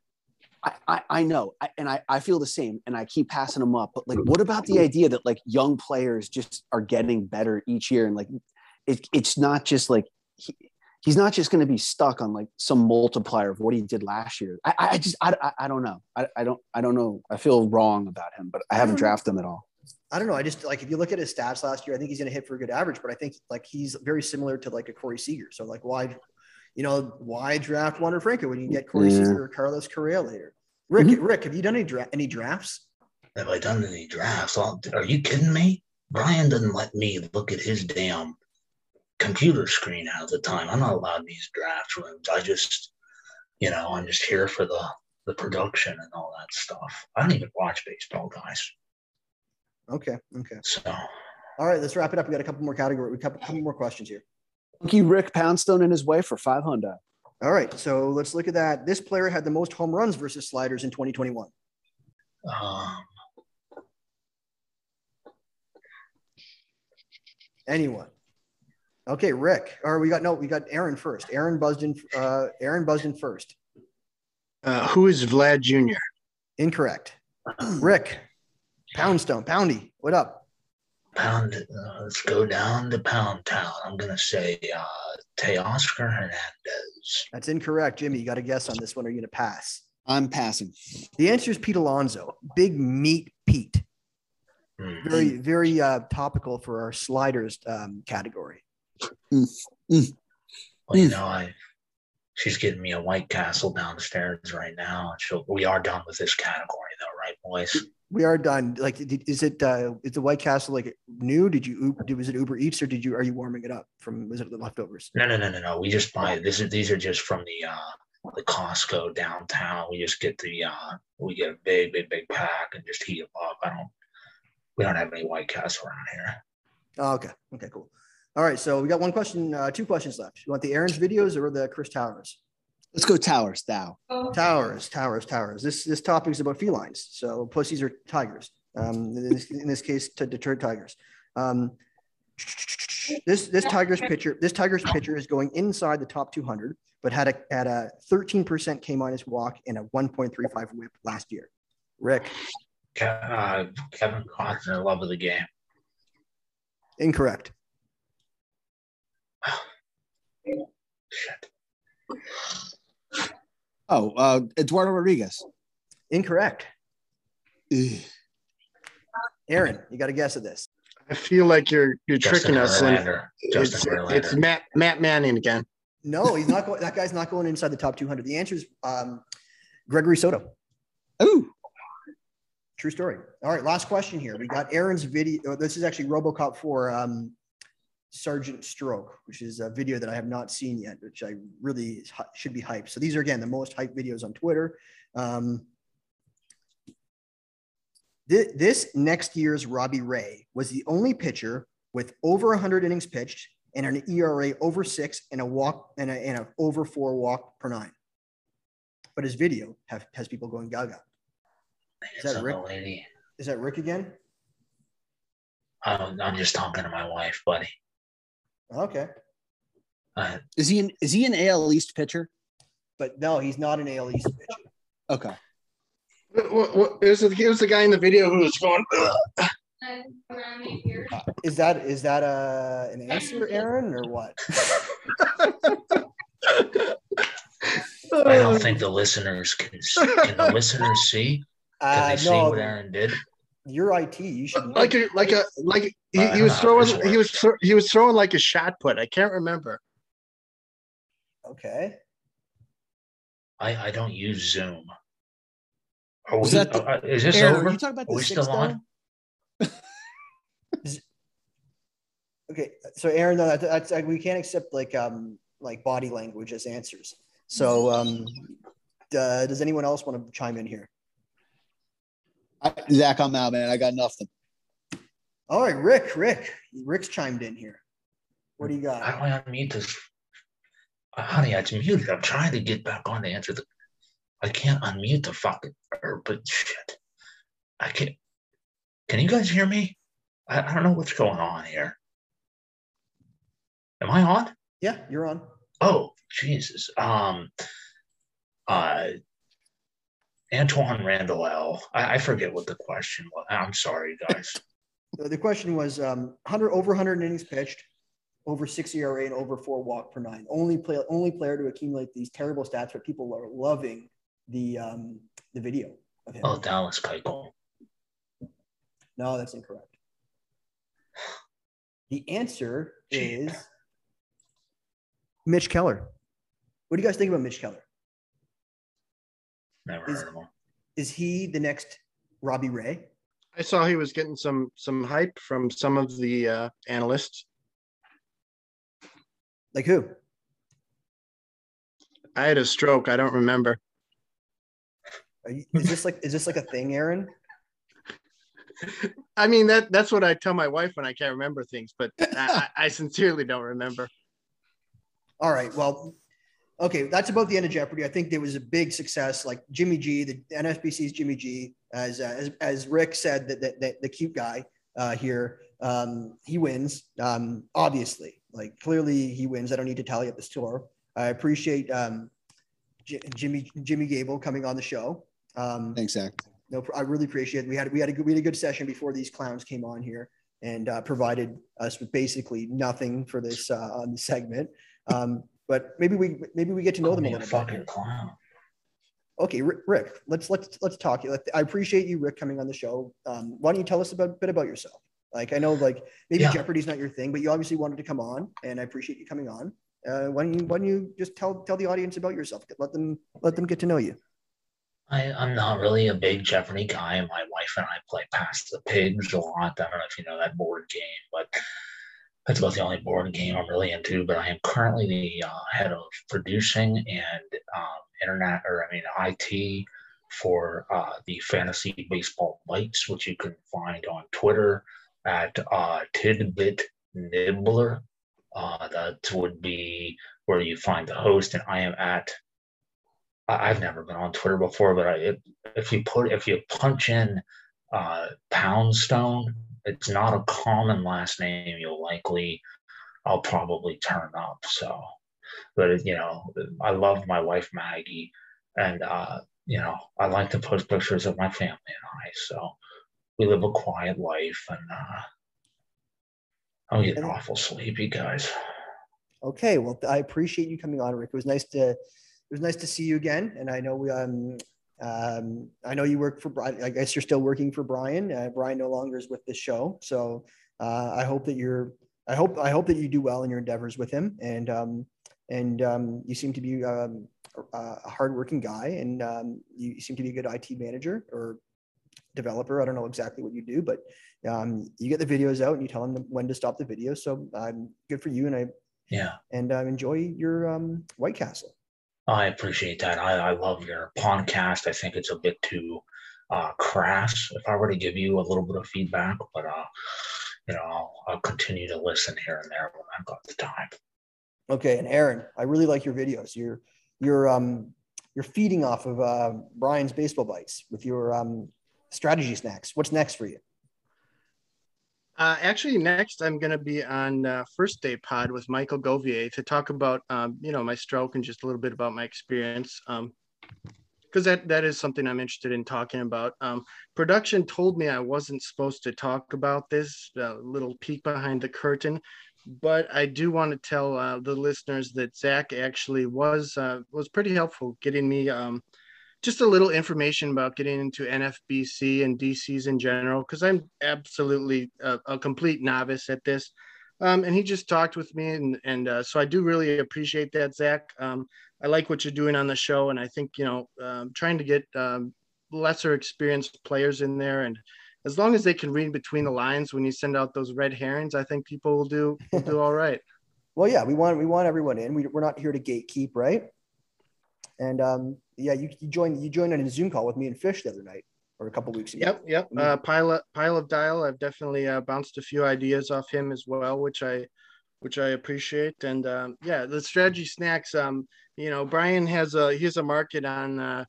I, I, I know, I, and I, I feel the same, and I keep passing him up. But like, what about the idea that like young players just are getting better each year, and like, it, it's not just like he, he's not just going to be stuck on like some multiplier of what he did last year. I, I just I, I, I don't know. I, I don't I don't know. I feel wrong about him, but I haven't mm. drafted him at all. I don't know. I just like if you look at his stats last year, I think he's going to hit for a good average, but I think like he's very similar to like a Corey Seager. So like why, you know, why draft Wander Franco when you can get Corey yeah. Seager or Carlos Correa later? Rick, mm-hmm. Rick, have you done any dra- any drafts? Have I done any drafts? Are you kidding me? Brian doesn't let me look at his damn computer screen half the time. I'm not allowed in these draft rooms. I just, you know, I'm just here for the the production and all that stuff. I don't even watch baseball, guys. Okay. Okay. So. All right, let's wrap it up. We got a couple more category. We got a couple more questions here. Thank you, Rick Poundstone and his wife for five hundred. All right, so let's look at that. This player had the most home runs versus sliders in 2021. Um, Anyone? Okay, Rick. Or we got no, we got Aaron first. Aaron Busden. Uh, Aaron Busden first. Uh, who is Vlad Jr.? Incorrect. Rick. Poundstone, Poundy, what up? Pound, uh, let's go down to Pound Town. I'm gonna say uh, Teoscar Hernandez. That's incorrect, Jimmy. You got to guess on this one. Or are you gonna pass? I'm passing. The answer is Pete Alonso. Big meat Pete. Mm. Very, very uh, topical for our sliders um, category. Mm. Mm. Well, you know, I she's getting me a White Castle downstairs right now, and she'll. We are done with this category, though, right, boys? We are done. Like, is it uh, is the White Castle like new? Did you do was it Uber Eats or did you are you warming it up from was it the leftovers? No, no, no, no, no. We just buy this. Is, these are just from the uh, the Costco downtown. We just get the uh, we get a big, big, big pack and just heat them up. I don't. We don't have any White Castle around here. Oh, okay. Okay. Cool. All right. So we got one question, uh, two questions left. You want the Aaron's videos or the Chris Towers? Let's go towers, Thou. Towers, towers, towers. This this topic is about felines. So pussies are tigers. Um, in, this, in this case, to deter tigers. Um, this this tiger's pitcher this tiger's pitcher is going inside the top 200, but had a had a 13% K minus walk and a 1.35 WHIP last year. Rick. Uh, Kevin Costner, love of the game. Incorrect. <sighs> Shit. Oh, uh, Eduardo Rodriguez. Incorrect. Aaron, you got a guess at this. I feel like you're you're Justin tricking us. And it's, it's Matt Matt Manning again. No, he's not going. That guy's not going inside the top 200. The answer is um, Gregory Soto. Oh, true story. All right, last question here. We got Aaron's video. This is actually RoboCop 4. um, Sergeant Stroke, which is a video that I have not seen yet, which I really should be hyped. So these are again the most hyped videos on Twitter. Um, th- this next year's Robbie Ray was the only pitcher with over 100 innings pitched and an ERA over six and a walk and a, and a over four walk per nine. But his video have, has people going gaga. Is that Rick? Lady. Is that Rick again? I'm, I'm just talking to my wife, buddy. Okay. Uh, is he an is he an AL East pitcher? But no, he's not an AL East pitcher. Okay. What, what, it, was, it was the guy in the video who was going. Is that is that a uh, an answer, Aaron, or what? <laughs> I don't think the listeners can. Can the listeners see? Can uh, they see what Aaron did? Your IT, you should like a like a like he, he was <laughs> throwing he was he was throwing like a shot put. I can't remember. Okay. I I don't use Zoom. Are we, that the, uh, is this Aaron, over? Are you talking about are we still on? <laughs> okay, so Aaron, no, that's, that's we can't accept like um like body language as answers. So um, uh, does anyone else want to chime in here? I, Zach, I'm out, man. I got nothing. All right, Rick, Rick, Rick's chimed in here. What do you got? How do I unmute this? Uh, honey, it's muted. I'm trying to get back on to answer the. I can't unmute the fucking. But shit, I can't. Can you guys hear me? I, I don't know what's going on here. Am I on? Yeah, you're on. Oh, Jesus. Um, uh, Antwaan Randle El. I, I forget what the question was. I'm sorry, guys. <laughs> the question was um, 100 over 100 innings pitched, over six ERA, and over four walk per nine. Only play, only player to accumulate these terrible stats, but people are loving the um, the video of him. Oh, Dallas Keuchel. No, that's incorrect. The answer is Mitch Keller. What do you guys think about Mitch Keller? Never is, heard of him. Is he the next Robbie Ray? I saw he was getting some some hype from some of the uh, analysts. Like who? I had a stroke. I don't remember. You, is this like is this like a thing, Aaron? <laughs> I mean that that's what I tell my wife when I can't remember things, but I, I sincerely don't remember. All right. Well, okay. That's about the end of Jeopardy. I think there was a big success. Like Jimmy G, the NFBC's Jimmy G, as uh, as, as Rick said, that the, the, the, cute guy uh, here, um, he wins. Um, obviously, like clearly he wins. I don't need to tally up the score. I appreciate um, J- Jimmy Jimmy Gable coming on the show. Um, Thanks, Zach. No, I really appreciate it. We had we had a good we had a good session before these clowns came on here and uh, provided us with basically nothing for this uh, on the segment. Um, but maybe we maybe we get to know them a little fucking bit. clown. Okay, Rick, let's let's let's talk. I appreciate you, Rick, coming on the show. Um, why don't you tell us a bit about yourself? Like I know, like maybe yeah. Jeopardy's not your thing, but you obviously wanted to come on, and I appreciate you coming on. Uh, why don't you why don't you just tell tell the audience about yourself? Let them let them get to know you. I, I'm not really a big Jeopardy guy. My wife and I play Pass the Pigs a lot. I don't know if you know that board game, but that's about the only board game I'm really into. But I am currently the uh, head of producing and um, internet, or I mean IT, for uh, the Fantasy Baseball Bites, which you can find on Twitter at uh, Tidbit Nibbler. Uh, that would be where you find the host, and I am at. I've never been on Twitter before, but I, if you put if you punch in uh, Poundstone it's not a common last name, you'll likely, I'll probably turn up. So, but you know, I love my wife Maggie, and uh, you know, I like to post pictures of my family and I. So we live a quiet life, and uh, I'm getting awful sleepy, guys. Okay, well, I appreciate you coming on, Rick. It was nice to it was nice to see you again, and I know we um um, I know you work for Brian. I guess you're still working for Brian. Uh, Brian no longer is with the show, so uh, I hope that you're. I hope I hope that you do well in your endeavors with him, and um, and um, you seem to be um, a hardworking guy, and um, you seem to be a good IT manager or developer. I don't know exactly what you do, but um, you get the videos out and you tell them when to stop the video. So um, good for you, and I yeah, and um, enjoy your um, White Castle. I appreciate that. I, I love your podcast. I think it's a bit too uh, crass if I were to give you a little bit of feedback, but uh, you know, I'll, I'll continue to listen here and there when I've got the time. Okay, and Aaron, I really like your videos. You're you're um you're feeding off of uh, Brian's baseball bites with your um, strategy snacks. What's next for you? Uh, actually, next I'm going to be on uh, First Day Pod with Michael Govier to talk about, um, you know, my stroke and just a little bit about my experience. Um, because that that is something I'm interested in talking about. Um, production told me I wasn't supposed to talk about this. A little peek behind the curtain, but I do want to tell uh, the listeners that Zach actually was uh, was pretty helpful getting me um, just a little information about getting into NFBC and DCs in general because I'm absolutely a, a, complete novice at this. Um, and he just talked with me, and and uh, so I do really appreciate that, Zach. Um, I like what you're doing on the show, and I think you know um, trying to get um, lesser experienced players in there, and as long as they can read between the lines when you send out those red herrings, I think people will do will do <laughs> all right. well, yeah, we want we want everyone in. We, we're not here to gatekeep, right? And um, yeah, you, you joined you joined on a Zoom call with me and Fish the other night or a couple weeks ago. Yep, yep. Mm-hmm. Uh, pile of, pile of dial. I've definitely uh, bounced a few ideas off him as well, which I which I appreciate. And um, yeah, the strategy snacks. Um, you know, Brian has a he has a market on uh,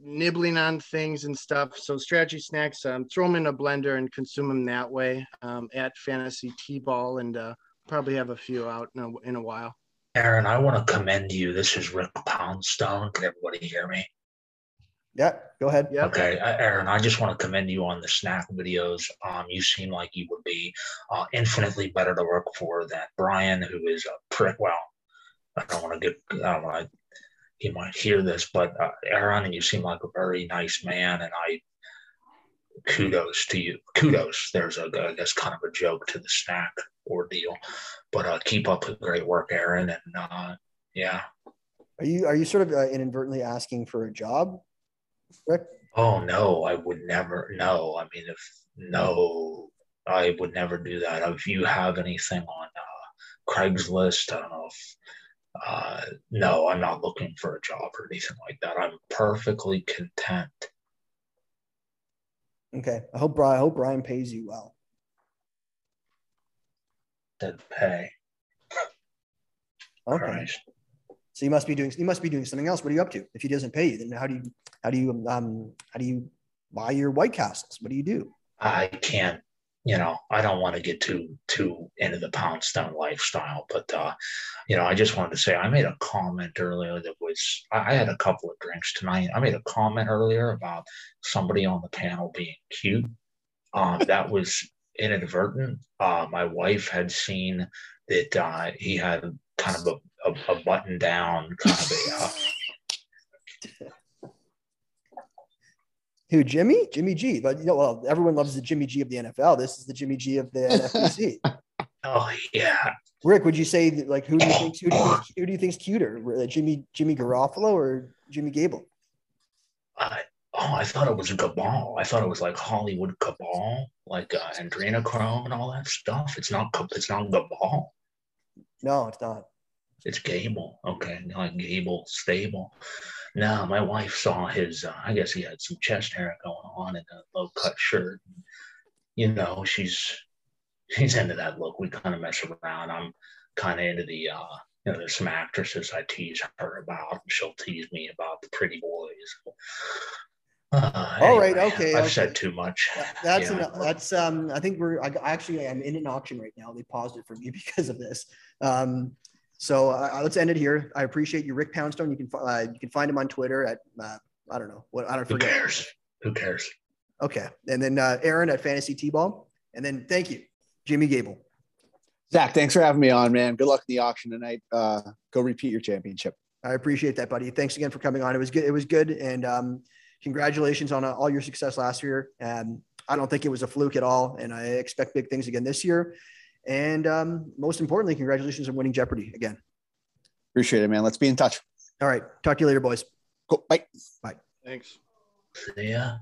nibbling on things and stuff. So strategy snacks, um, throw them in a blender and consume them that way. Um, at Fantasy T-ball, and uh, probably have a few out in a, in a while. Aaron, I want to commend you. This is Rick Poundstone. Can everybody hear me? Yeah, go ahead. Yeah. Okay, Aaron, I just want to commend you on the snack videos. Um, you seem like you would be uh, infinitely better to work for than Brian, who is a prick. Well, I don't want to get. I don't want to. He might hear this, but uh, Aaron, you seem like a very nice man, and I kudos to you. Kudos. There's a, I guess, kind of a joke to the snack ordeal. But uh, keep up the great work, Aaron. And uh, yeah. Are you are you sort of uh, inadvertently asking for a job, Rick? Oh no, I would never. No, I mean, if no, I would never do that. If you have anything on uh, Craigslist, I don't know if. Uh, no, I'm not looking for a job or anything like that. I'm perfectly content. Okay, I hope Brian. I hope Brian pays you well to pay. Okay. Christ. So you must be doing you must be doing something else. What are you up to? If he doesn't pay you, then how do you how do you um how do you buy your White Castles? What do you do? I can't. You know, I don't want to get too too into the Poundstone lifestyle, but uh, you know, I just wanted to say I made a comment earlier that was I had a couple of drinks tonight. I made a comment earlier about somebody on the panel being cute. Um, that <laughs> was inadvertent. Uh, my wife had seen that uh, he had kind of a, a, a button down kind of a. Uh, <laughs> Who Jimmy? Jimmy G. But you know, well, everyone loves the Jimmy G of the NFL. This is the Jimmy G of the <laughs> NFBC. oh yeah. Rick, would you say like who do you think who do you, think, who do you think's cuter, Jimmy Jimmy Garoppolo or Jimmy Gable? Uh, oh, I thought it was Cabal. I thought it was like Hollywood Cabal like uh, adrenochrome and all that stuff. It's not it's not Cabal. No, it's not. It's Gable. Okay, like Gable stable. No, my wife saw his. Uh, I guess he had some chest hair going on and a low cut shirt. You know, she's she's into that look. We kind of mess around. I'm kind of into the. uh you know, there's some actresses I tease her about, and she'll tease me about the pretty boys. Uh, All right. Okay. I've okay. said too much. <laughs> That's yeah. an, that's um. I think we're I, actually I'm in an auction right now. They paused it for me <laughs> because of this. Um. So uh, let's end it here. I appreciate you, Rick Poundstone. You can uh, you can find him on Twitter at uh, I don't know what I don't forget. Who cares? Who cares? Okay. And then uh, Aaron at Fantasy T-ball. And then thank you, Jimmy Gable. Zach, thanks for having me on, man. Good luck in the auction tonight. Uh, go repeat your championship. I appreciate that, buddy. Thanks again for coming on. It was good. It was good. And um, congratulations on uh, all your success last year. And I don't think it was a fluke at all. And I expect big things again this year. And um, most importantly, congratulations on winning Jeopardy again. Appreciate it, man. Let's be in touch. All right. Talk to you later, boys. Cool. Bye. Bye. Thanks. See ya.